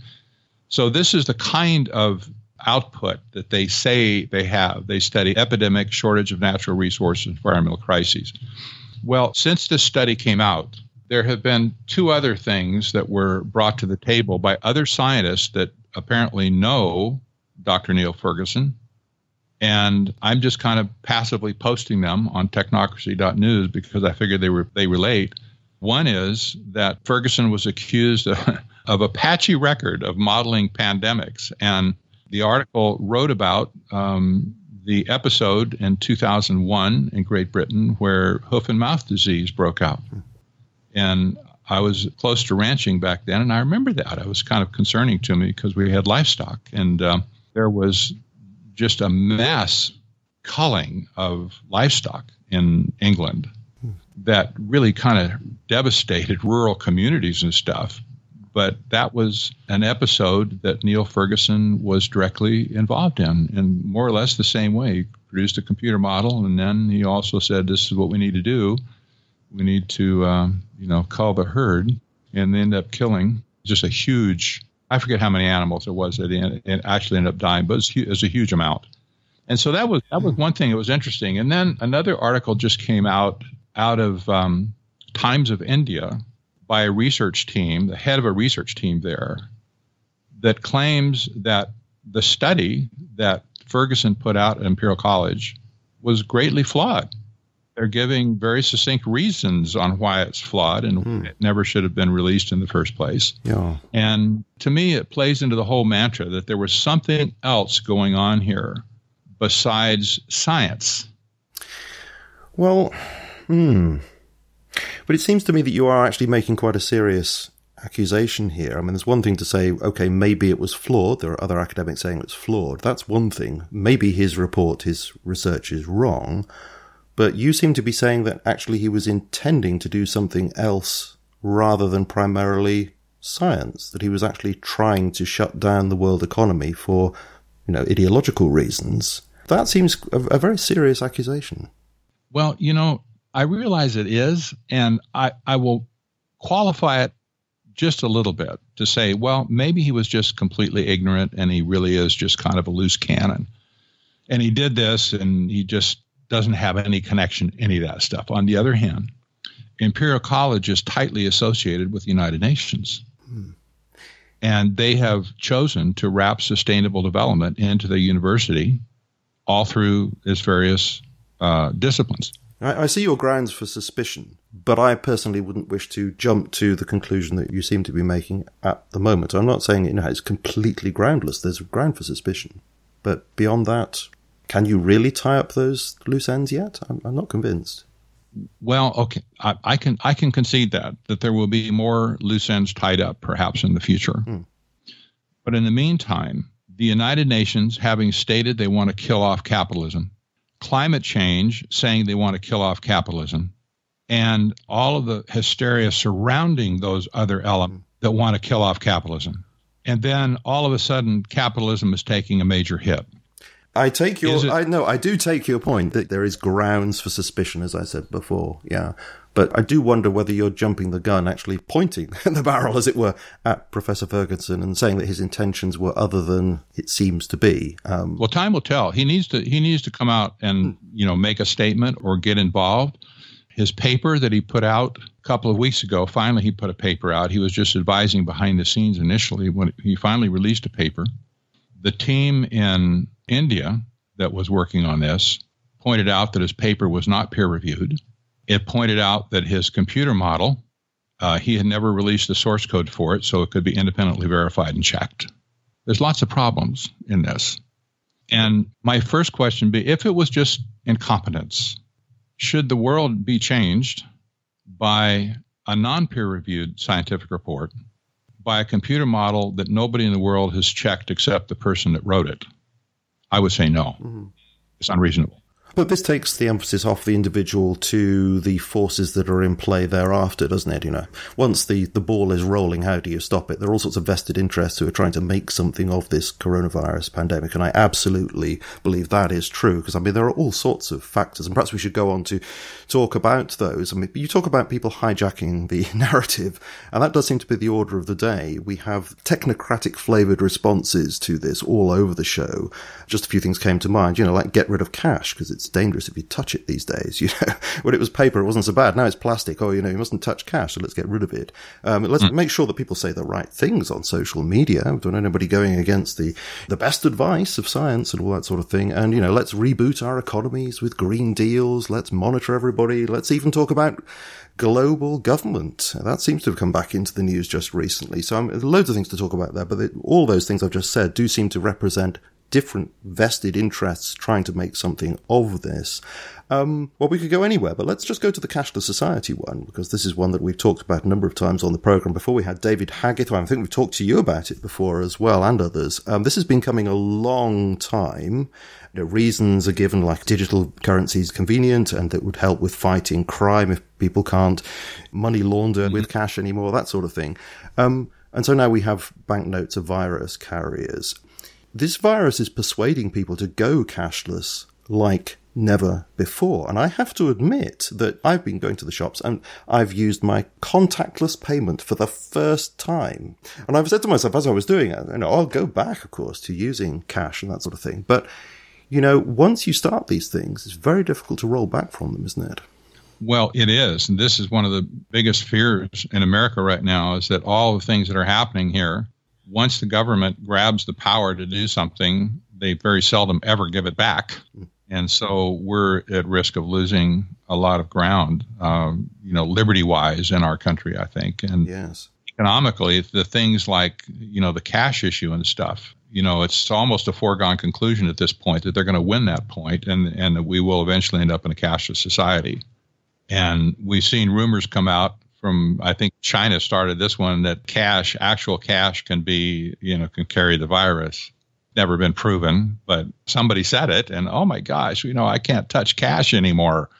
So this is the kind of output that they say they have. They study epidemic, shortage of natural resources, environmental crises. Well, since this study came out, there have been two other things that were brought to the table by other scientists that apparently know Dr. Neil Ferguson. And I'm just kind of passively posting them on technocracy.news because I figured they were they relate. One is that Ferguson was accused of, of a patchy record of modeling pandemics, and the article wrote about um, the episode in 2001 in Great Britain where hoof and mouth disease broke out. And I was close to ranching back then, and I remember that. It was kind of concerning to me because we had livestock, and um, there was just a mass culling of livestock in England that really kind of devastated rural communities and stuff. But that was an episode that Neil Ferguson was directly involved in, in more or less the same way. He produced a computer model, and then he also said, "This is what we need to do. We need to, um, you know, cull the herd," and they end up killing just a huge. I forget how many animals it was that it actually ended up dying, but it was, it a huge amount. And so that was that was one thing that was interesting. And then another article just came out out of um, Times of India by a research team, the head of a research team there, that claims that the study that Ferguson put out at Imperial College was greatly flawed. They're giving very succinct reasons on why it's flawed and hmm. it never should have been released in the first place. Yeah. And to me, it plays into the whole mantra that there was something else going on here besides science. Well, hmm. But it seems to me that you are actually making quite a serious accusation here. I mean, there's one thing to say, okay, maybe it was flawed. There are other academics saying it's flawed. That's one thing. Maybe his report, his research is wrong. But you seem to be saying that actually he was intending to do something else rather than primarily science, that he was actually trying to shut down the world economy for, you know, ideological reasons. That seems a, a very serious accusation. Well, you know, I realize it is, and I, I will qualify it just a little bit to say, well, maybe he was just completely ignorant and he really is just kind of a loose cannon. And he did this and he just doesn't have any connection to any of that stuff. On the other hand, Imperial College is tightly associated with the United Nations. Hmm. And they have chosen to wrap sustainable development into the university all through its various uh, disciplines. I, I see your grounds for suspicion, but I personally wouldn't wish to jump to the conclusion that you seem to be making at the moment. I'm not saying you know, it's completely groundless. There's ground for suspicion. But beyond that, can you really tie up those loose ends yet? I'm, I'm not convinced. Well, okay, I, I, can I can concede that that there will be more loose ends tied up, perhaps in the future. Hmm. But in the meantime, the United Nations, having stated they want to kill off capitalism, climate change, saying they want to kill off capitalism, and all of the hysteria surrounding those other elements that want to kill off capitalism. And then all of a sudden, capitalism is taking a major hit. I take your, it, I know, I do take your point that there is grounds for suspicion, as I said before. Yeah. But I do wonder whether you're jumping the gun, actually pointing the barrel, as it were, at Professor Ferguson and saying that his intentions were other than it seems to be. Um, well, time will tell. He needs to, he needs to come out and, you know, make a statement or get involved. His paper that he put out a couple of weeks ago, finally he put a paper out. He was just advising behind the scenes initially when he finally released a paper. The team in India that was working on this pointed out that his paper was not peer reviewed. It pointed out that his computer model, uh, he had never released the source code for it, so it could be independently verified and checked. There's lots of problems in this. And my first question be if it was just incompetence, should the world be changed by a non peer reviewed scientific report by a computer model that nobody in the world has checked except the person that wrote it? I would say no. Mm-hmm. It's unreasonable. But this takes the emphasis off the individual to the forces that are in play thereafter, doesn't it? You know, once the, the ball is rolling, how do you stop it? There are all sorts of vested interests who are trying to make something of this coronavirus pandemic. And I absolutely believe that is true because I mean, there are all sorts of factors and perhaps we should go on to talk about those. I mean, you talk about people hijacking the narrative and that does seem to be the order of the day. We have technocratic flavored responses to this all over the show. Just a few things came to mind, you know, like get rid of cash because it's it's dangerous if you touch it these days. You know, when it was paper, it wasn't so bad. Now it's plastic. Oh, you know, you mustn't touch cash, so let's get rid of it. Um, let's mm. make sure that people say the right things on social media. We don't want anybody going against the the best advice of science and all that sort of thing. And you know, let's reboot our economies with green deals. Let's monitor everybody. Let's even talk about global government. That seems to have come back into the news just recently. So um, loads of things to talk about there, but all those things I've just said do seem to represent different vested interests trying to make something of this. Um, well, we could go anywhere, but let's just go to the cashless society one because this is one that we've talked about a number of times on the program before. We had David Haggith, I think we've talked to you about it before as well, and others. Um, this has been coming a long time. You know, reasons are given like digital currency is convenient and that would help with fighting crime if people can't money launder mm-hmm. with cash anymore, that sort of thing. Um, and so now we have banknotes of virus carriers. This virus is persuading people to go cashless like never before. And I have to admit that I've been going to the shops and I've used my contactless payment for the first time. And I've said to myself as I was doing it, you know, I'll go back, of course, to using cash and that sort of thing. But, you know, once you start these things, it's very difficult to roll back from them, isn't it? Well, it is. And this is one of the biggest fears in America right now is that all the things that are happening here, once the government grabs the power to do something, they very seldom ever give it back. And so we're at risk of losing a lot of ground, um, you know, liberty-wise in our country, I think, and yes. economically, the things like you know the cash issue and stuff. You know, it's almost a foregone conclusion at this point that they're going to win that point, and and that we will eventually end up in a cashless society. And we've seen rumors come out from I think China started this one that cash, actual cash, can be you know can carry the virus never been proven, but somebody said it, and oh my gosh, you know, I can't touch cash anymore.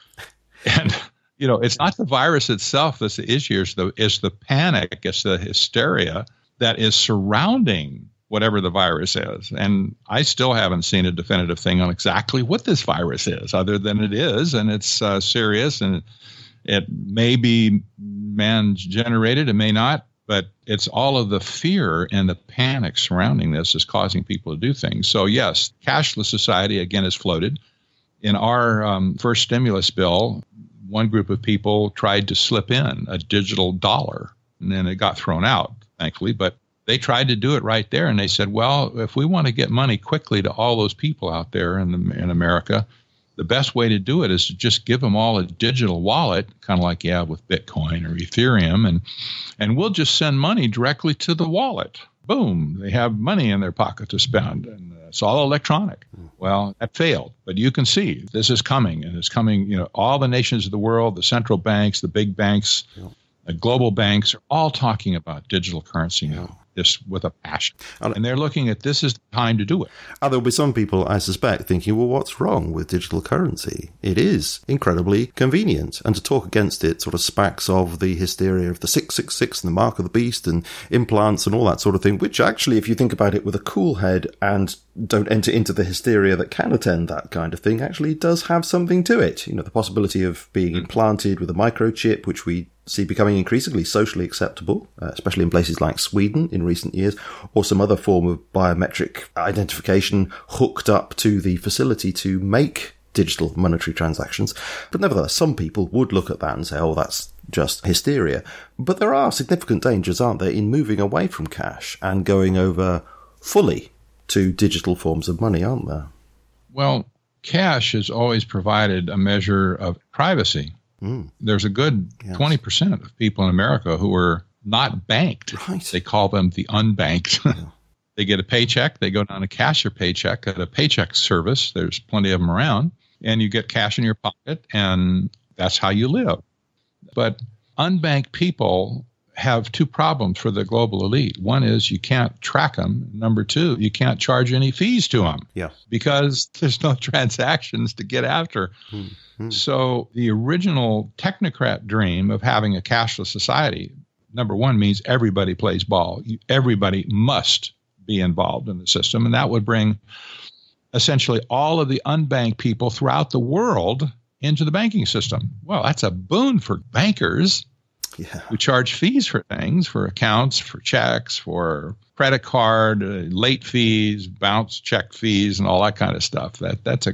And you know, it's not the virus itself that's the issue; it's the it's the panic, it's the hysteria that is surrounding whatever the virus is. And I still haven't seen a definitive thing on exactly what this virus is, other than it is, and it's uh, serious, and it may be man generated, it may not but it's all of the fear and the panic surrounding this is causing people to do things. So, yes, cashless society again is floated. In our um, first stimulus bill, one group of people tried to slip in a digital dollar, and then it got thrown out, thankfully. But they tried to do it right there, and they said, "Well, if we want to get money quickly to all those people out there in, the, in America, the best way to do it is to just give them all a digital wallet, kind of like you have with Bitcoin or Ethereum, and and we'll just send money directly to the wallet. Boom, they have money in their pocket to spend, and uh, it's all electronic. Well, that failed, but you can see this is coming, and it's coming. You know, all the nations of the world, the central banks, the big banks. Yeah. The global banks are all talking about digital currency now this with a passion. And they're looking at this as the time to do it. And there'll be some people, I suspect, thinking, well, what's wrong with digital currency? It is incredibly convenient. And to talk against it sort of smacks of the hysteria of the 666 and the mark of the beast and implants and all that sort of thing, which actually, if you think about it with a cool head and don't enter into the hysteria that can attend that kind of thing, actually does have something to it. You know, the possibility of being mm. implanted with a microchip, which we see becoming increasingly socially acceptable, uh, especially in places like Sweden in recent years, or some other form of biometric identification hooked up to the facility to make digital monetary transactions. But nevertheless, some people would look at that and say, oh, that's just hysteria. But there are significant dangers, aren't there, in moving away from cash and going over fully to digital forms of money, aren't there? Well, cash has always provided a measure of privacy Mm. There's a good yes. 20% of people in America who are not banked. Right. They call them the unbanked. Yeah. they get a paycheck, they go down to cash your paycheck at a paycheck service. There's plenty of them around, and you get cash in your pocket, and that's how you live. But unbanked people have two problems for the global elite. One is you can't track them. Number two, you can't charge any fees to them. Yeah. Because there's no transactions to get after. Mm-hmm. So the original technocrat dream of having a cashless society, number one, means everybody plays ball. Everybody must be involved in the system. And that would bring essentially all of the unbanked people throughout the world into the banking system. Well, that's a boon for bankers yeah. who charge fees for things, for accounts, for checks, for credit card, uh, late fees, bounce check fees, and all that kind of stuff. That that's a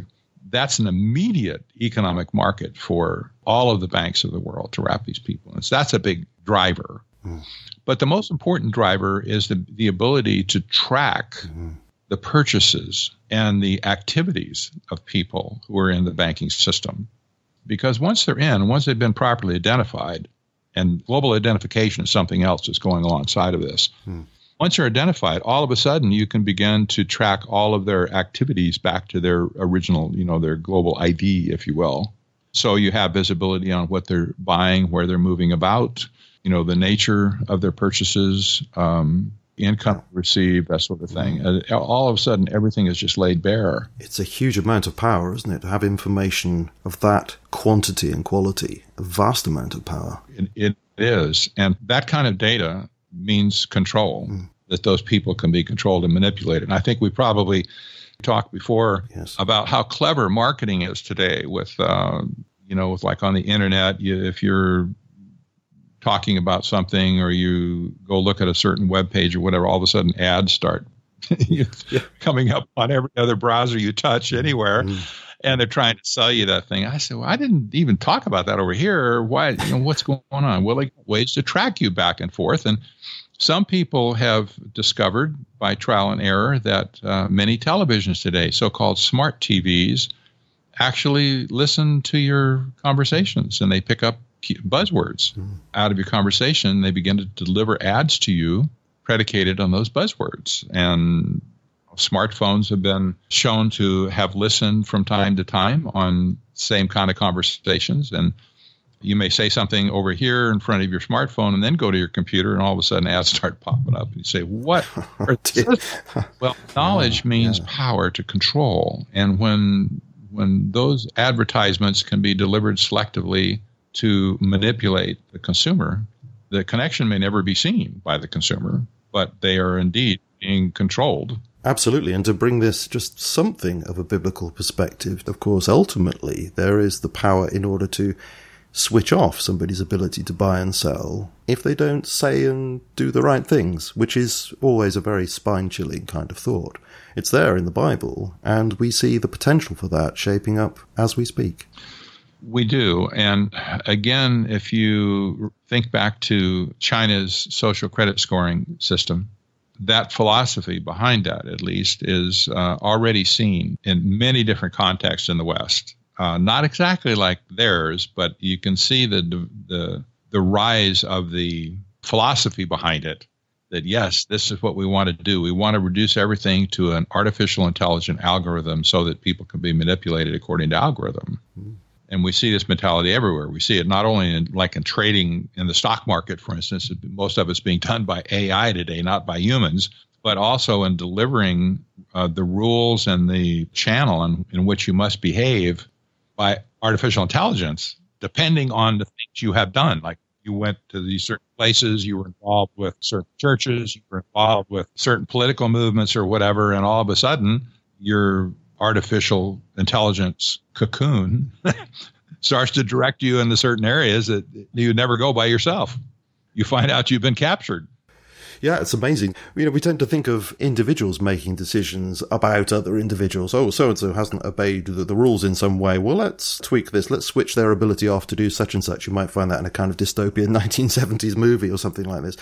that's an immediate economic market for all of the banks of the world to wrap these people in. So that's a big driver. Mm. But the most important driver is the, the ability to track mm. the purchases and the activities of people who are in the banking system. Because once they're in, once they've been properly identified, and global identification is something else that's going alongside of this. Hmm. once they're identified, all of a sudden you can begin to track all of their activities back to their original, you know, their global ID, if you will. So you have visibility on what they're buying, where they're moving about, you know, the nature of their purchases, um, income received, that sort of thing. Uh, all of a sudden, everything is just laid bare. It's a huge amount of power, isn't it? To have information of that quantity and quality, a vast amount of power. It, it is. And that kind of data means control, mm. that those people can be controlled and manipulated. And I think we probably talked before yes. about how clever marketing is today with, uh, you know, with like on the internet, you, if you're talking about something or you go look at a certain web page or whatever, all of a sudden ads start coming up on every other browser you touch anywhere. Mm. And they're trying to sell you that thing. I said, well, I didn't even talk about that over here. Why? You know, what's going on? Well, like ways to track you back and forth. And some people have discovered by trial and error that uh, many televisions today, so-called smart TVs, actually listen to your conversations and they pick up buzzwords mm. out of your conversation. They begin to deliver ads to you predicated on those buzzwords. And smartphones have been shown to have listened from time to time on same kind of conversations. And you may say something over here in front of your smartphone and then go to your computer and all of a sudden ads start popping up and you say what well knowledge means yeah. power to control and when when those advertisements can be delivered selectively to manipulate the consumer. The connection may never be seen by the consumer, but they are indeed being controlled. Absolutely. And to bring this just something of a biblical perspective, of course, ultimately, there is the power in order to switch off somebody's ability to buy and sell if they don't say and do the right things, which is always a very spine chilling kind of thought. It's there in the Bible, and we see the potential for that shaping up as we speak. We do. And again, if you think back to China's social credit scoring system, that philosophy behind that, at least, is uh, already seen in many different contexts in the West. Uh, not exactly like theirs, but you can see the, the, the rise of the philosophy behind it that yes, this is what we want to do. We want to reduce everything to an artificial intelligent algorithm so that people can be manipulated according to algorithm. Mm and we see this mentality everywhere. We see it not only in like in trading in the stock market, for instance. Most of it's being done by AI today, not by humans, but also in delivering uh, the rules and the channel in, in which you must behave by artificial intelligence, depending on the things you have done. Like you went to these certain places, you were involved with certain churches, you were involved with certain political movements or whatever, and all of a sudden you're artificial intelligence cocoon starts to direct you into certain areas that you never go by yourself. You find out you've been captured. Yeah, it's amazing. You know, we tend to think of individuals making decisions about other individuals. Oh, so and so hasn't obeyed the, the, rules in some way. Well, let's tweak this. Let's switch their ability off to do such and such. You might find that in a kind of dystopian 1970s movie or something like this.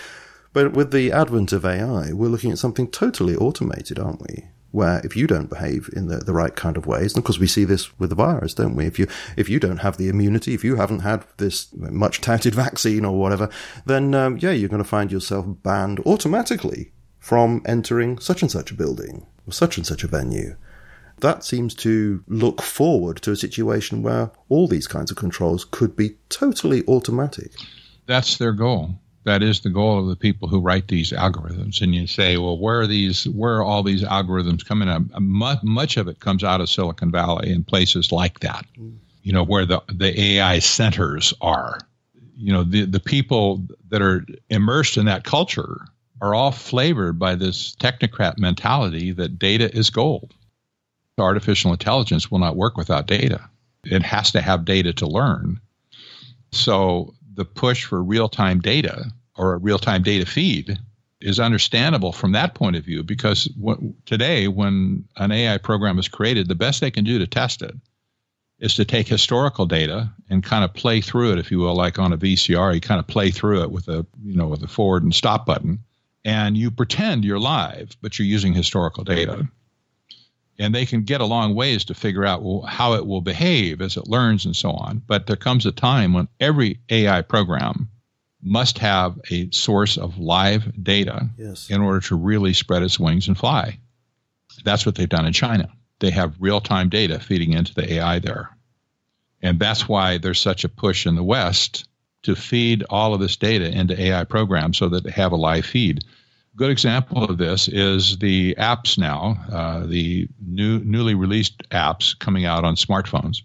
But with the advent of AI, we're looking at something totally automated, aren't we? Where if you don't behave in the, the right kind of ways, and of course we see this with the virus, don't we? If you if you don't have the immunity, if you haven't had this much touted vaccine or whatever, then um, yeah, you're going to find yourself banned automatically from entering such and such a building or such and such a venue. That seems to look forward to a situation where all these kinds of controls could be totally automatic. That's their goal that is the goal of the people who write these algorithms. And you say, well, where are these? Where are all these algorithms coming up? Much of it comes out of Silicon Valley and places like that. Mm. You know, where the the AI centers are. You know, the the people that are immersed in that culture are all flavored by this technocrat mentality that data is gold. Artificial intelligence will not work without data. It has to have data to learn. So the push for real time data or a real time data feed is understandable from that point of view because today, when an AI program is created, the best they can do to test it is to take historical data and kind of play through it, if you will, like on a VCR, you kind of play through it with a you know with a forward and stop button, and you pretend you're live, but you're using historical data and they can get a long ways to figure out well, how it will behave as it learns and so on. But there comes a time when every AI program must have a source of live data yes. in order to really spread its wings and fly. That's what they've done in China. They have real time data feeding into the AI there. And that's why there's such a push in the West to feed all of this data into AI programs so that they have a live feed. Good example of this is the apps now, uh, the new newly released apps coming out on smartphones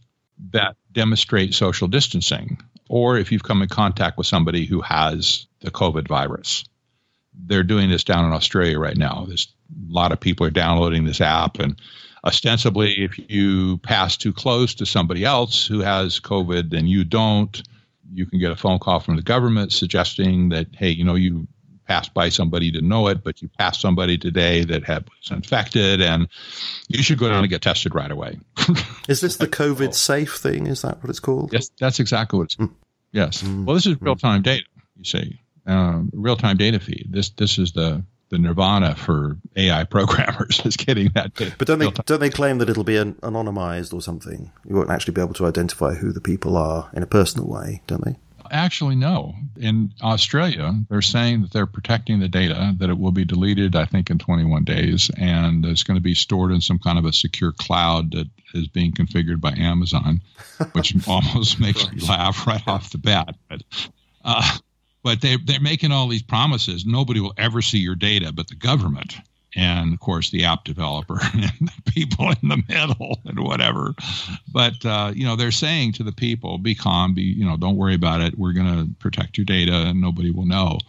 that demonstrate social distancing, or if you've come in contact with somebody who has the COVID virus. They're doing this down in Australia right now. There's a lot of people are downloading this app, and ostensibly, if you pass too close to somebody else who has COVID and you don't, you can get a phone call from the government suggesting that, hey, you know, you passed by somebody to know it, but you passed somebody today that had was infected, and you should go down and get tested right away. is this the COVID safe thing? Is that what it's called? Yes, that's exactly what it's. Mm. Yes. Mm. Well, this is real time mm. data. You see, uh, real time data feed. This this is the the nirvana for AI programmers is getting that. Data. But don't they don't they claim that it'll be an, anonymized or something? You won't actually be able to identify who the people are in a personal way, don't they? Actually, no. In Australia, they're saying that they're protecting the data, that it will be deleted, I think, in 21 days, and it's going to be stored in some kind of a secure cloud that is being configured by Amazon, which almost makes me laugh right off the bat. But, uh, but they, they're making all these promises. Nobody will ever see your data but the government and of course the app developer and the people in the middle and whatever. But uh, you know they're saying to the people be calm be you know don't worry about it. We're going to protect your data and nobody will know.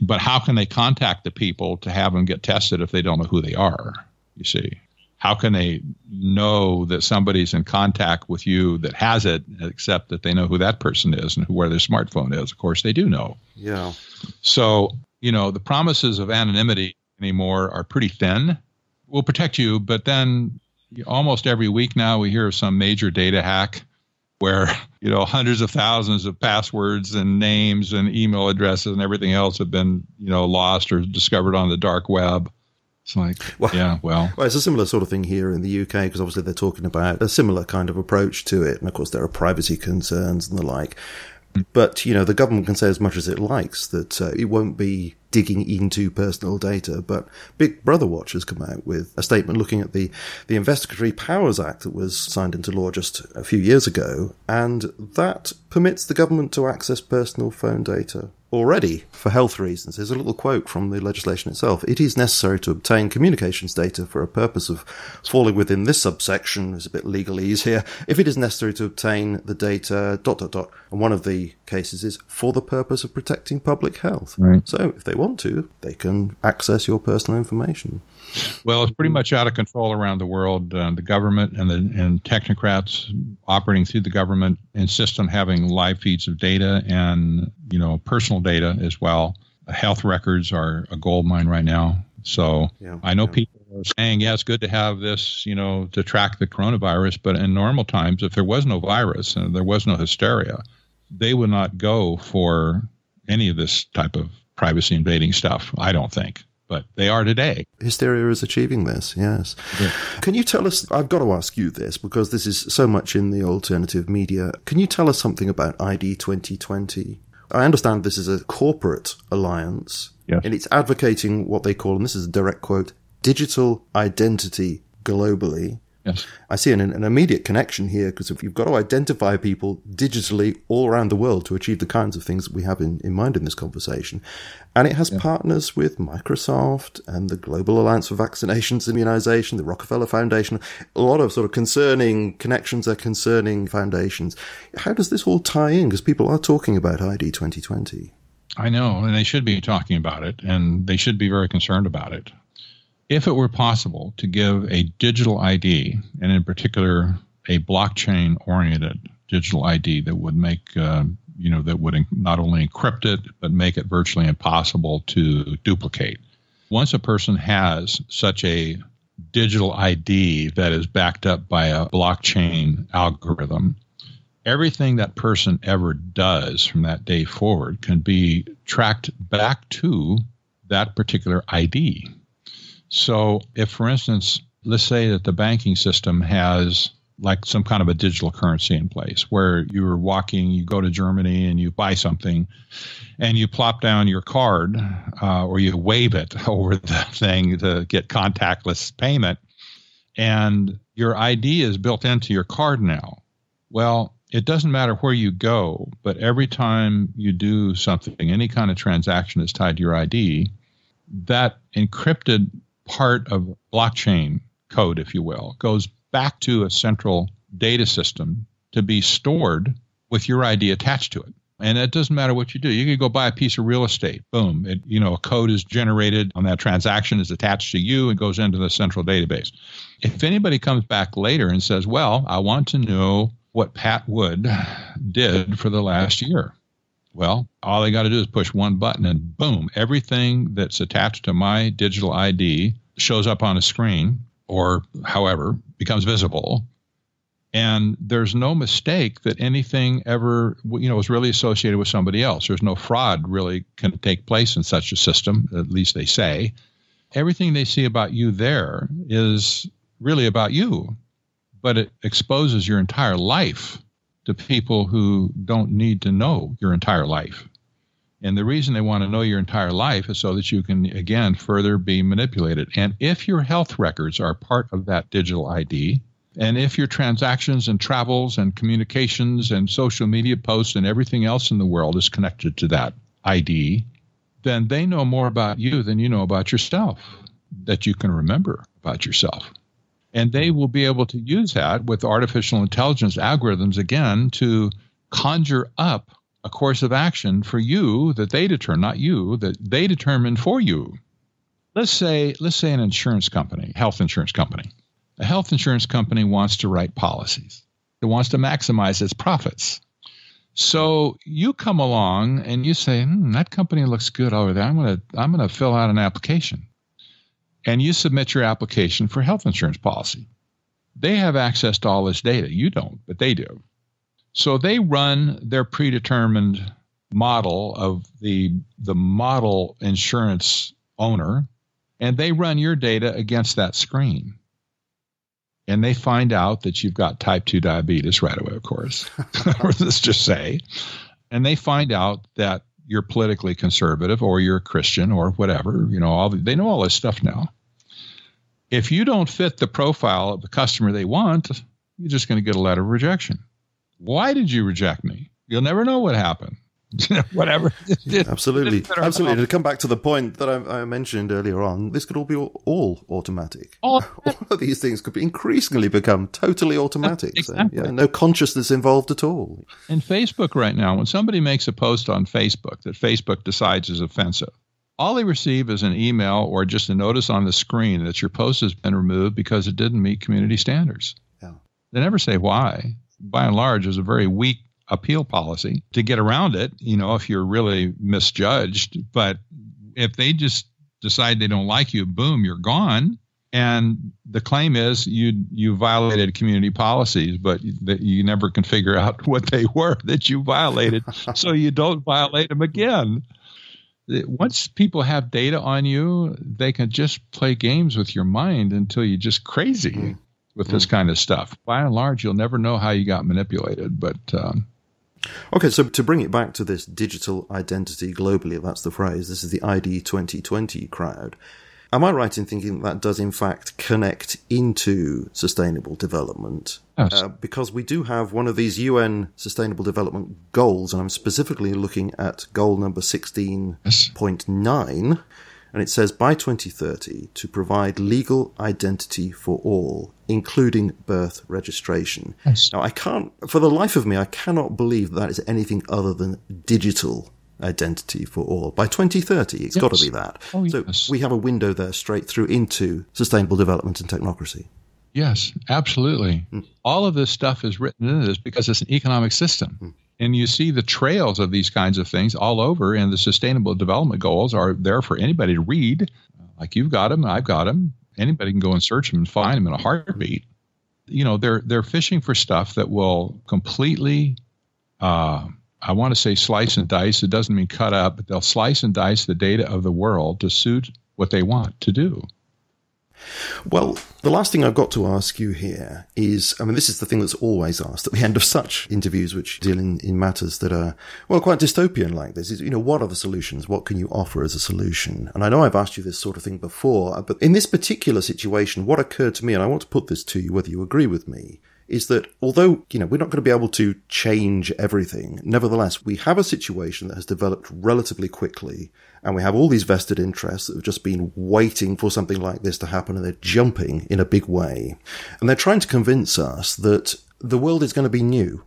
But how can they contact the people to have them get tested if they don't know who they are you see? How can they know that somebody's in contact with you that has it except that they know who that person is and where their smartphone is? Of course they do know. Yeah. So you know the promises of anonymity anymore are pretty thin. We'll protect you, but then almost every week now we hear of some major data hack where you know hundreds of thousands of passwords and names and email addresses and everything else have been you know lost or discovered on the dark web. It's like, well, yeah, well. well, it's a similar sort of thing here in the UK because obviously they're talking about a similar kind of approach to it, and of course there are privacy concerns and the like. But you know, the government can say as much as it likes that uh, it won't be digging into personal data. But Big Brother Watch has come out with a statement looking at the, the Investigatory Powers Act that was signed into law just a few years ago, and that permits the government to access personal phone data already for health reasons. There's a little quote from the legislation itself. It is necessary to obtain communications data for a purpose of falling within this subsection. There's a bit legalese here. If it is necessary to obtain the data, dot, dot, dot. And one of the cases is for the purpose of protecting public health. Right. So if they want to, they can access your personal information. Well, it's pretty much out of control around the world. Uh, the government and the and technocrats operating through the government insist on having live feeds of data and you know personal data as well. Health records are a gold mine right now. So yeah, I know yeah. people are saying, yeah, it's good to have this, you know, to track the coronavirus. But in normal times, if there was no virus and there was no hysteria, they would not go for any of this type of privacy invading stuff. I don't think but they are today. Hysteria is achieving this, yes. Yeah. Can you tell us? I've got to ask you this because this is so much in the alternative media. Can you tell us something about ID 2020? I understand this is a corporate alliance yes. and it's advocating what they call, and this is a direct quote, digital identity globally. Yes. I see an, an immediate connection here because if you've got to identify people digitally all around the world to achieve the kinds of things that we have in, in mind in this conversation. And it has yeah. partners with Microsoft and the Global Alliance for Vaccinations Immunization, the Rockefeller Foundation, a lot of sort of concerning connections are concerning foundations. How does this all tie in? Because people are talking about ID 2020. I know, and they should be talking about it, and they should be very concerned about it if it were possible to give a digital ID, and in particular a blockchain oriented digital ID that would make, uh, you know, that would not only encrypt it, but make it virtually impossible to duplicate. Once a person has such a digital ID that is backed up by a blockchain algorithm, everything that person ever does from that day forward can be tracked back to that particular ID. So, if, for instance, let's say that the banking system has like some kind of a digital currency in place where you're walking, you go to Germany and you buy something and you plop down your card uh, or you wave it over the thing to get contactless payment and your ID is built into your card now. Well, it doesn't matter where you go, but every time you do something, any kind of transaction that's tied to your ID, that encrypted part of blockchain code, if you will, goes back to a central data system to be stored with your ID attached to it. And it doesn't matter what you do. You can go buy a piece of real estate. Boom. It, you know, a code is generated on that transaction is attached to you and goes into the central database. If anybody comes back later and says, well, I want to know what Pat Wood did for the last year. Well, all they got to do is push one button and boom, everything that's attached to my digital ID shows up on a screen or however becomes visible. And there's no mistake that anything ever, you know, is really associated with somebody else. There's no fraud really can take place in such a system, at least they say. Everything they see about you there is really about you but it exposes your entire life to people who don't need to know your entire life. And the reason they want to know your entire life is so that you can, again, further be manipulated. And if your health records are part of that digital ID, and if your transactions and travels and communications and social media posts and everything else in the world is connected to that ID, then they know more about you than you know about yourself that you can remember about yourself. And they will be able to use that with artificial intelligence algorithms again to conjure up a course of action for you that they determine, not you, that they determine for you. Let's say, let's say an insurance company, health insurance company. A health insurance company wants to write policies. It wants to maximize its profits. So you come along and you say, hmm, that company looks good over there. I'm gonna I'm gonna fill out an application and you submit your application for health insurance policy. They have access to all this data. You don't, but they do. So they run their predetermined model of the the model insurance owner and they run your data against that screen. And they find out that you've got type 2 diabetes right away, of course. let's just say. And they find out that you're politically conservative or you're a Christian or whatever. You know, all the, they know all this stuff now. If you don't fit the profile of the customer they want, you're just going to get a letter of rejection. Why did you reject me? You'll never know what happened. whatever. absolutely, absolutely. To come back to the point that I, I, mentioned earlier on, this could all be all, all automatic. All, all, of these things could be increasingly become totally automatic. exactly. So, yeah, no consciousness involved at all. In Facebook right now, when somebody makes a post on Facebook that Facebook decides is offensive, all they receive is an email or just a notice on the screen that your post has been removed because it didn't meet community standards. Yeah. They never say why. By and large, it's a very weak appeal policy to get around it, you know, if you're really misjudged. But if they just decide they don't like you, boom, you're gone. And the claim is you you violated community policies, but that you never can figure out what they were that you violated, so you don't violate them again. Once people have data on you, they can just play games with your mind until you're just crazy mm. with this kind of stuff. By and large, you'll never know how you got manipulated, but um, Okay, so to bring it back to this digital identity globally, if that's the phrase, this is the ID 2020 crowd. Am I right in thinking that does in fact connect into sustainable development? Yes. Uh, because we do have one of these UN sustainable development goals, and I'm specifically looking at goal number 16.9. Yes and it says by 2030 to provide legal identity for all, including birth registration. Yes. Now, I can't, for the life of me, I cannot believe that is anything other than digital identity for all. By 2030, it's yes. got to be that. Oh, so yes. we have a window there straight through into sustainable development and technocracy. Yes, absolutely. Mm. All of this stuff is written into this because it's an economic system. Mm and you see the trails of these kinds of things all over and the sustainable development goals are there for anybody to read. Like you've got them i've got them anybody can go and search them and find them in a heartbeat. You know they're they're fishing for stuff that will completely uh, i want to say slice and dice. It doesn't mean cut up but they'll slice and dice the data of the world to suit what they want to do Well, the last thing I've got to ask you here is, I mean, this is the thing that's always asked at the end of such interviews, which deal in, in matters that are, well, quite dystopian like this is, you know, what are the solutions? What can you offer as a solution? And I know I've asked you this sort of thing before, uh, but in this particular situation, what occurred to me, and I want to put this to you, whether you agree with me, is that although, you know, we're not going to be able to change everything, nevertheless, we have a situation that has developed relatively quickly and we have all these vested interests that have just been waiting for something like this to happen and they're jumping in a big way. And they're trying to convince us that the world is going to be new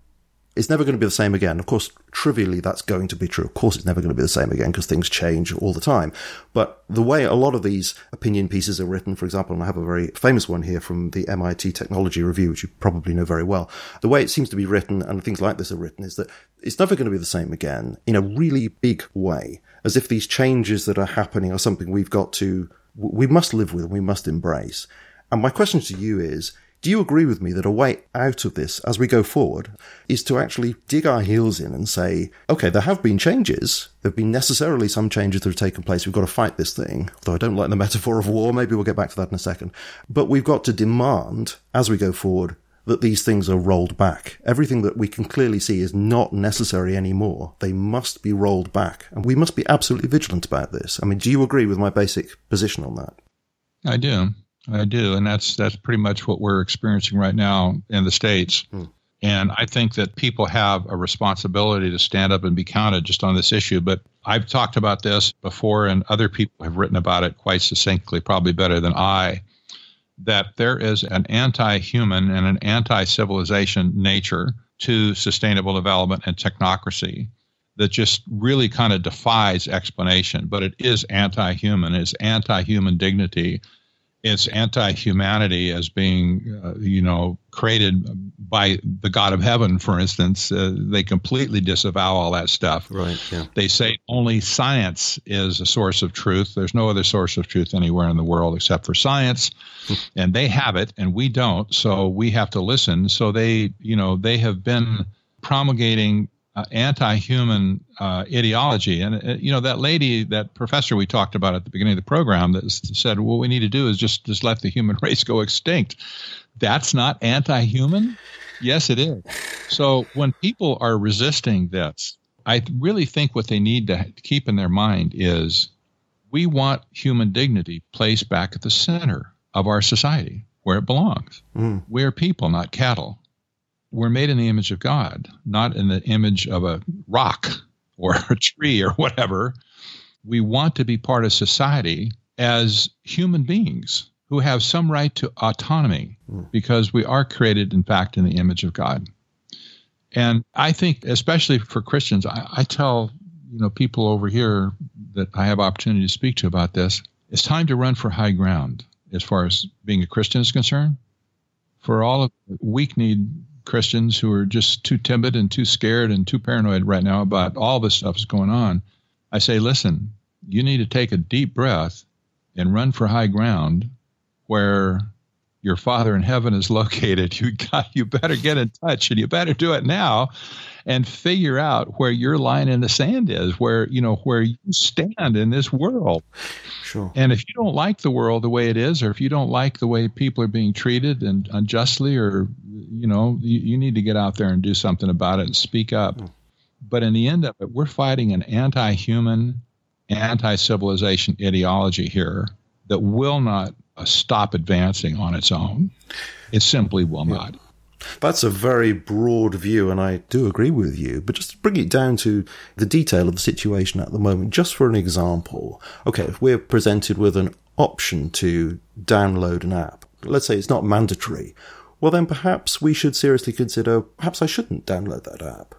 it's never going to be the same again. Of course, trivially, that's going to be true. Of course, it's never going to be the same again because things change all the time. But the way a lot of these opinion pieces are written, for example, and I have a very famous one here from the MIT Technology Review, which you probably know very well. The way it seems to be written and things like this are written is that it's never going to be the same again in a really big way, as if these changes that are happening are something we've got to, we must live with and we must embrace. And my question to you is, do you agree with me that a way out of this as we go forward is to actually dig our heels in and say, okay, there have been changes. There have been necessarily some changes that have taken place. We've got to fight this thing. Though I don't like the metaphor of war. Maybe we'll get back to that in a second. But we've got to demand as we go forward that these things are rolled back. Everything that we can clearly see is not necessary anymore. They must be rolled back. And we must be absolutely vigilant about this. I mean, do you agree with my basic position on that? I do. I do, and that's that's pretty much what we're experiencing right now in the states. Hmm. And I think that people have a responsibility to stand up and be counted just on this issue. But I've talked about this before, and other people have written about it quite succinctly, probably better than I. That there is an anti human and an anti civilization nature to sustainable development and technocracy that just really kind of defies explanation, but it is anti human, it's anti human dignity it's anti-humanity as being, uh, you know, created by the God of heaven, for instance. Uh, they completely disavow all that stuff. Right. Yeah. They say only science is a source of truth. There's no other source of truth anywhere in the world except for science, and they have it, and we don't. So we have to listen. So they, you know, they have been promulgating uh, anti-human uh, ideology. And uh, you know that lady, that professor we talked about at the beginning of the program, that said what we need to do is just just let the human race go extinct. That's not anti-human. Yes, it is. So when people are resisting this, I really think what they need to keep in their mind is we want human dignity placed back at the center of our society where it belongs. Mm. We're people, not cattle we're made in the image of God, not in the image of a rock or a tree or whatever. We want to be part of society as human beings who have some right to autonomy hmm. because we are created, in fact, in the image of God. And I think, especially for Christians, I, I tell you know people over here that I have opportunity to speak to about this. It's time to run for high ground as far as being a Christian is concerned. For all of weak need Christians who are just too timid and too scared and too paranoid right now about all this stuff that's going on, I say, listen, you need to take a deep breath and run for high ground where your father in heaven is located. You got you better get in touch and you better do it now and figure out where your line in the sand is, where you know where you stand in this world. Sure. And if you don't like the world the way it is, or if you don't like the way people are being treated and unjustly, or you know, you, you need to get out there and do something about it and speak up. Mm. But in the end of it, we're fighting an anti-human, anti-civilization ideology here that will not uh, stop advancing on its own. It simply will yeah. not. That's a very broad view, and I do agree with you. But just to bring it down to the detail of the situation at the moment, just for an example. Okay, if we're presented with an option to download an app, let's say it's not mandatory, well, then perhaps we should seriously consider perhaps I shouldn't download that app.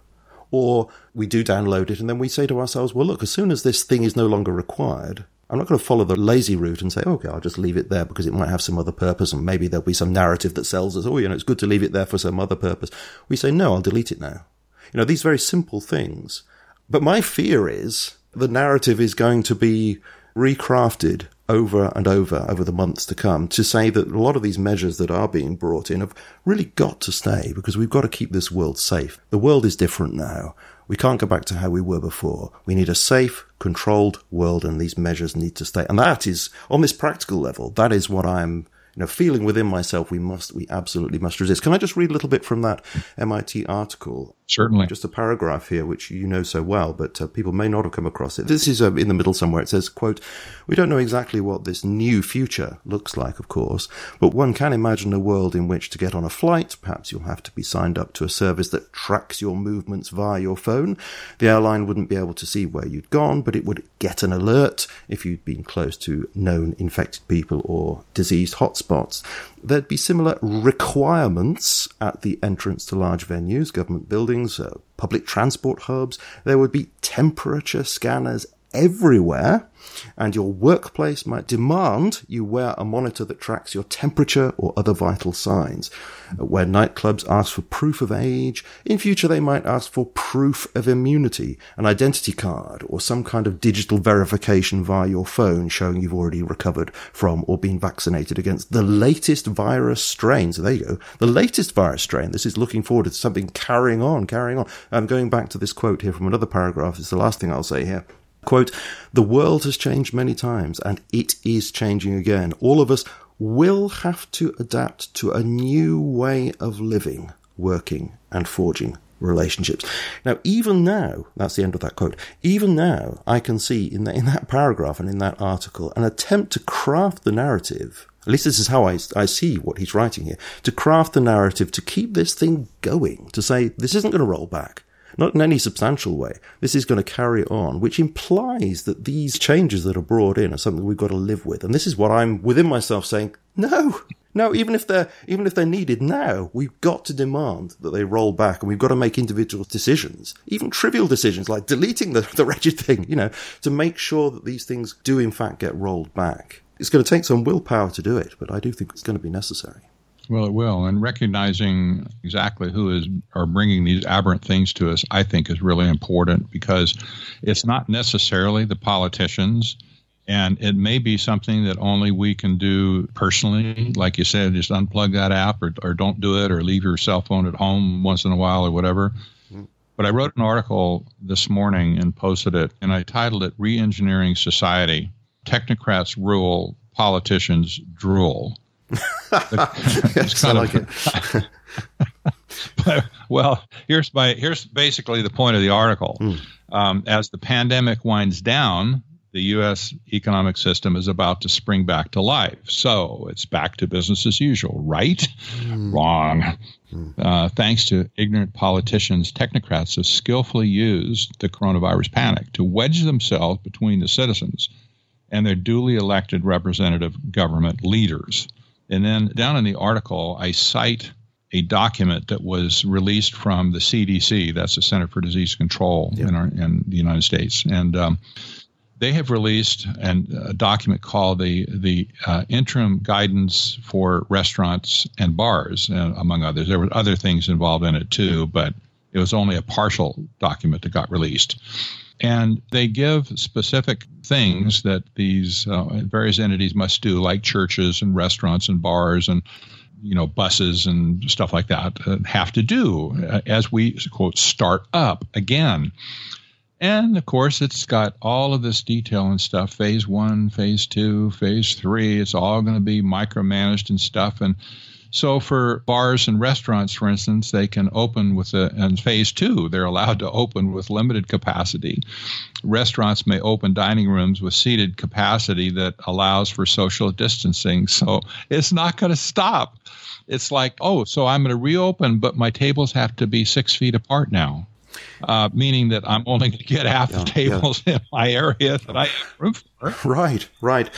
Or we do download it, and then we say to ourselves, well, look, as soon as this thing is no longer required, I'm not going to follow the lazy route and say, okay, I'll just leave it there because it might have some other purpose and maybe there'll be some narrative that sells us, oh, you know, it's good to leave it there for some other purpose. We say, no, I'll delete it now. You know, these very simple things. But my fear is the narrative is going to be recrafted over and over over the months to come to say that a lot of these measures that are being brought in have really got to stay because we've got to keep this world safe. The world is different now. We can't go back to how we were before. We need a safe, controlled world, and these measures need to stay. And that is, on this practical level, that is what I'm you know, feeling within myself, we must, we absolutely must resist. Can I just read a little bit from that MIT article? Certainly. Just a paragraph here, which you know so well, but uh, people may not have come across it. This is uh, in the middle somewhere. It says, quote, we don't know exactly what this new future looks like, of course, but one can imagine a world in which to get on a flight, perhaps you'll have to be signed up to a service that tracks your movements via your phone. The airline wouldn't be able to see where you'd gone, but it would get an alert if you'd been close to known infected people or diseased hotspots. There'd be similar requirements at the entrance to large venues, government buildings, uh, public transport hubs. There would be temperature scanners everywhere, and your workplace might demand you wear a monitor that tracks your temperature or other vital signs. Where nightclubs ask for proof of age, in future they might ask for proof of immunity, an identity card, or some kind of digital verification via your phone showing you've already recovered from or been vaccinated against the latest virus strain. So there you go. The latest virus strain. This is looking forward to something carrying on, carrying on. I'm going back to this quote here from another paragraph. It's the last thing I'll say here. Quote, the world has changed many times and it is changing again. All of us will have to adapt to a new way of living, working and forging relationships. Now, even now, that's the end of that quote. Even now, I can see in that, in that paragraph and in that article an attempt to craft the narrative. At least this is how I, I see what he's writing here. To craft the narrative to keep this thing going, to say this isn't going to roll back not in any substantial way. This is going to carry on, which implies that these changes that are brought in are something we've got to live with. And this is what I'm within myself saying, no, no, even if they're, even if they're needed now, we've got to demand that they roll back and we've got to make individual decisions, even trivial decisions like deleting the, the wretched thing, you know, to make sure that these things do in fact get rolled back. It's going to take some willpower to do it, but I do think it's going to be necessary. Well, it will, and recognizing exactly who is are bringing these aberrant things to us, I think, is really important because it's not necessarily the politicians, and it may be something that only we can do personally. Like you said, just unplug that app, or, or don't do it, or leave your cell phone at home once in a while, or whatever. Mm-hmm. But I wrote an article this morning and posted it, and I titled it "Reengineering Society: Technocrats Rule, Politicians Drool." yes, I like of, it. but, well, here's my here's basically the point of the article. Mm. Um, as the pandemic winds down, the U.S. economic system is about to spring back to life. So it's back to business as usual, right? Mm. Wrong. Mm. Uh, thanks to ignorant politicians, technocrats have skillfully used the coronavirus panic to wedge themselves between the citizens and their duly elected representative government leaders. And then down in the article, I cite a document that was released from the CDC, that's the Center for Disease Control yeah. in, our, in, the United States. And um, they have released an, a document called the, the uh, Interim Guidance for Restaurants and Bars, uh, among others. There were other things involved in it too, but it was only a partial document that got released. And they give specific things that these uh, various entities must do, like churches and restaurants and bars and you know buses and stuff like that uh, have to do uh, as we quote start up again. And of course, it's got all of this detail and stuff. Phase one, phase two, phase three. It's all going to be micromanaged and stuff. And so for bars and restaurants, for instance, they can open with a, in phase two, they're allowed to open with limited capacity. Restaurants may open dining rooms with seated capacity that allows for social distancing. So it's not going to stop. It's like, oh, so I'm going to reopen, but my tables have to be six feet apart now. Uh, meaning that I'm only going to get half yeah, the tables yeah. in my area that I have room for. Right, right.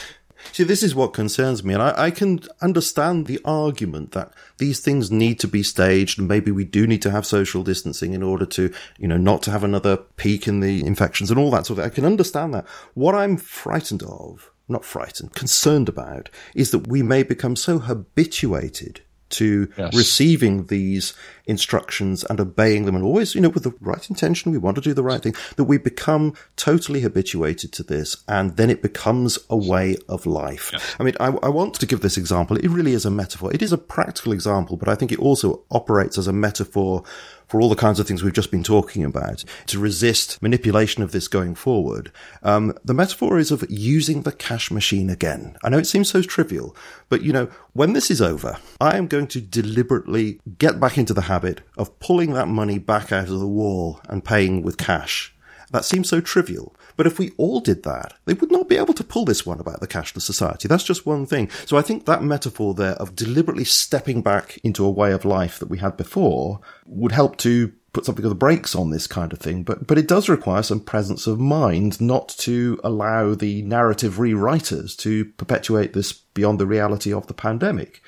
See, this is what concerns me, and I, I, can understand the argument that these things need to be staged, and maybe we do need to have social distancing in order to, you know, not to have another peak in the infections and all that sort of. Thing. I can understand that. What I'm frightened of, not frightened, concerned about, is that we may become so habituated to yes. receiving these instructions and obeying them and always, you know, with the right intention, we want to do the right thing, that we become totally habituated to this, and then it becomes a way of life. Yes. I mean, I, I want to give this example. It really is a metaphor. It is a practical example, but I think it also operates as a metaphor for all the kinds of things we've just been talking about, to resist manipulation of this going forward. Um, the metaphor is of using the cash machine again. I know it seems so trivial, but you know, when this is over, I am going to deliberately get back into the habit of pulling that money back out of the wall and paying with cash. That seems so trivial. But if we all did that, they would not be able to pull this one about the cashless society. That's just one thing. So I think that metaphor there of deliberately stepping back into a way of life that we had before would help to put something of the brakes on this kind of thing. But, but it does require some presence of mind not to allow the narrative rewriters to perpetuate this beyond the reality of the pandemic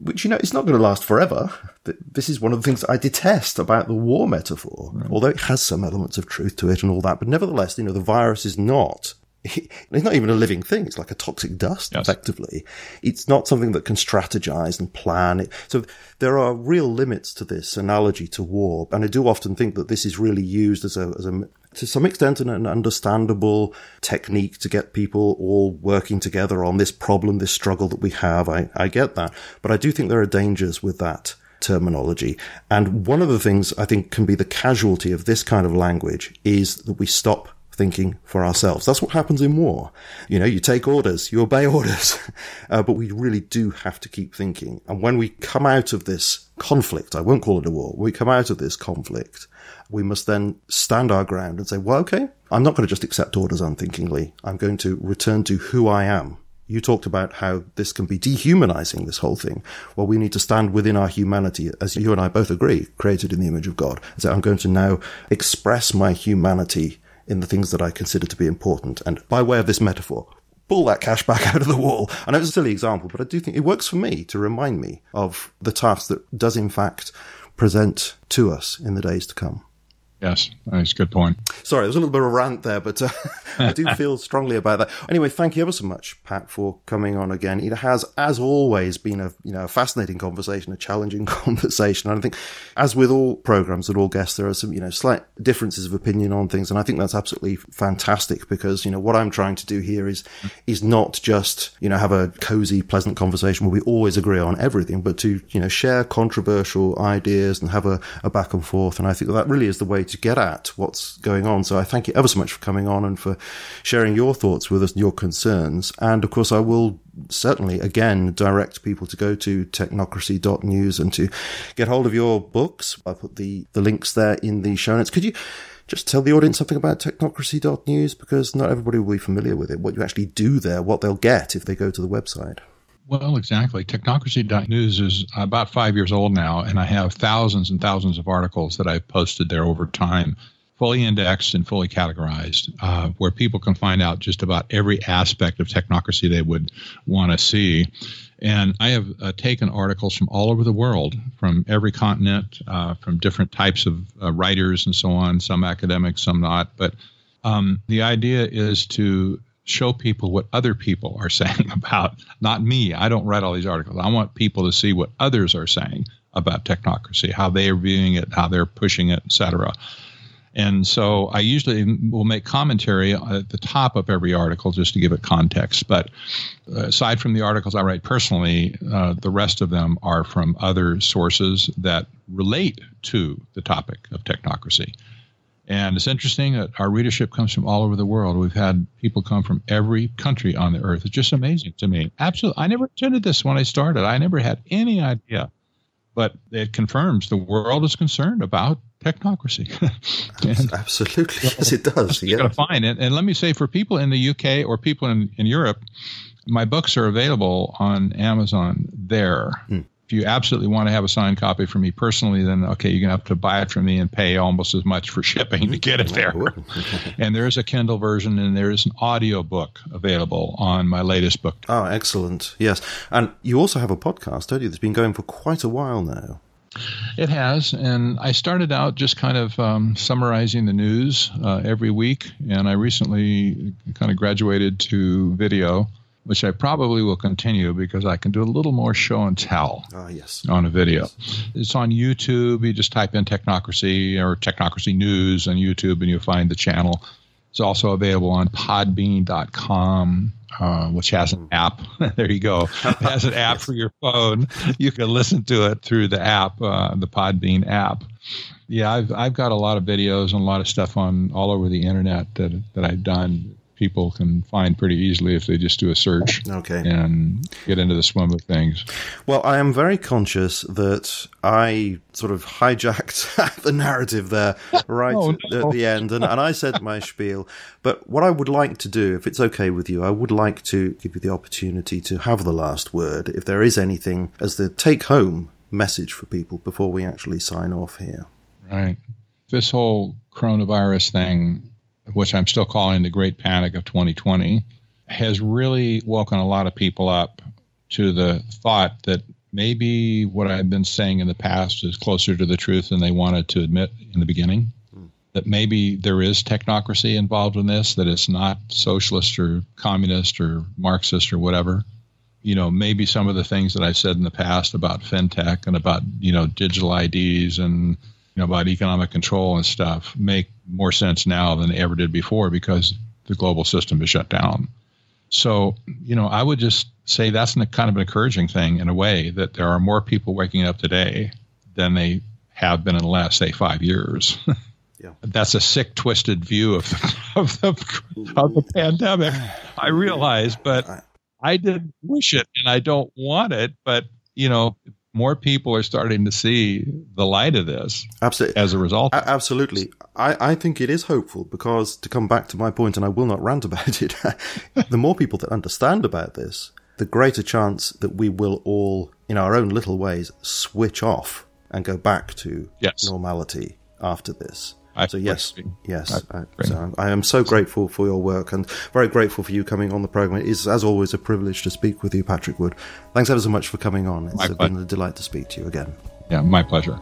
which you know it's not going to last forever. This is one of the things I detest about the war metaphor, right. although it has some elements of truth to it and all that. But nevertheless, you know, the virus is not. It's not even a living thing. It's like a toxic dust, yes. effectively. It's not something that can strategize and plan. So there are real limits to this analogy to war. And I do often think that this is really used as a, as a to some extent an understandable technique to get people all working together on this problem, this struggle that we have. I, I get that. But I do think there are dangers with that terminology. And one of the things I think can be the casualty of this kind of language is that we stop thinking for ourselves. That's what happens in war. You know, you take orders, you obey orders, uh, but we really do have to keep thinking. And when we come out of this conflict, I won't call it a war, we come out of this conflict, we must then stand our ground and say, well, okay, I'm not going to just accept orders unthinkingly. I'm going to return to who I am. You talked about how this can be dehumanizing, this whole thing. Well, we need to stand within our humanity, as you and I both agree, created in the image of God. So I'm going to now express my humanity in the things that I consider to be important. And by way of this metaphor, pull that cash back out of the wall. I know it's a silly example, but I do think it works for me to remind me of the task that does in fact present to us in the days to come. Yes, that's a good point. Sorry, there's a little bit of a rant there, but uh, I do feel strongly about that. Anyway, thank you ever so much, Pat, for coming on again. It has, as always, been a you know a fascinating conversation, a challenging conversation. And I think, as with all programs and all guests, there are some you know slight differences of opinion on things, and I think that's absolutely fantastic because you know what I'm trying to do here is is not just you know have a cozy, pleasant conversation where we always agree on everything, but to you know share controversial ideas and have a, a back and forth. And I think that really is the way to get at what's going on. So I thank you ever so much for coming on and for sharing your thoughts with us and your concerns. And of course, I will certainly again direct people to go to technocracy.news and to get hold of your books. I'll put the, the links there in the show notes. Could you just tell the audience something about technocracy.news because not everybody will be familiar with it, what you actually do there, what they'll get if they go to the website. Well, exactly. Technocracy.news is about five years old now, and I have thousands and thousands of articles that I've posted there over time, fully indexed and fully categorized, uh, where people can find out just about every aspect of technocracy they would want to see. And I have uh, taken articles from all over the world, from every continent, uh, from different types of uh, writers and so on, some academics, some not. But um, the idea is to show people what other people are saying about not me. I don't write all these articles. I want people to see what others are saying about technocracy, how they are viewing it, how they're pushing it, etc. And so I usually will make commentary at the top of every article just to give it context. But aside from the articles I write personally, uh, the rest of them are from other sources that relate to the topic of technocracy. And it's interesting that our readership comes from all over the world. We've had people come from every country on the earth. It's just amazing to me. Absolutely. I never intended this when I started. I never had any idea. But it confirms the world is concerned about technocracy. and, Absolutely. Yes, it does. You got to find it. And let me say, for people in the UK or people in, in Europe, my books are available on Amazon there. Hmm if you absolutely want to have a signed copy from me personally, then okay, you're gonna have to buy it from me and pay almost as much for shipping to get it there. and there is a Kindle version and there is an audio book available on my latest book. Oh, excellent! Yes, and you also have a podcast, don't you? That's been going for quite a while now. It has, and I started out just kind of um, summarizing the news uh, every week, and I recently kind of graduated to video which I probably will continue because I can do a little more show and tell uh, yes. on a video. Yes. It's on YouTube. You just type in Technocracy or Technocracy News on YouTube and you'll find the channel. It's also available on podbean.com, uh, which has an app. there you go. It has an app for your phone. You can listen to it through the app, uh, the Podbean app. Yeah, I've, I've got a lot of videos and a lot of stuff on all over the internet that, that I've done people can find pretty easily if they just do a search okay. and get into the swim of things. Well, I am very conscious that I sort of hijacked the narrative there right oh, no. at the end, and, and I said my spiel. But what I would like to do, if it's okay with you, I would like to give you the opportunity to have the last word, if there is anything as the take home message for people before we actually sign off here. Right. This whole coronavirus thing which I'm still calling the Great Panic of 2020, has really woken a lot of people up to the thought that maybe what I've been saying in the past is closer to the truth than they wanted to admit in the beginning. Hmm. That maybe there is technocracy involved in this, that it's not socialist or communist or Marxist or whatever. You know, maybe some of the things that I've said in the past about fintech and about, you know, digital IDs and you know, about economic control and stuff make more sense now than they ever did before because the global system is shut down. So, you know, I would just say that's an, kind of an encouraging thing in a way that there are more people waking up today than they have been in the last, say, five years. Yeah. That's a sick, twisted view of the, of the, of the pandemic. I realize, but I didn't wish it and I don't want it. But, you know, more people are starting to see the light of this. Absolutely. As a result. A- absolutely. I, I think it is hopeful because to come back to my point, and I will not rant about it, the more people that understand about this, the greater chance that we will all, in our own little ways, switch off and go back to yes. normality after this. I so yes, yes. I, so I am so grateful for your work and very grateful for you coming on the program. It is, as always, a privilege to speak with you, Patrick Wood. Thanks ever so much for coming on. It's been a delight to speak to you again. Yeah, my pleasure.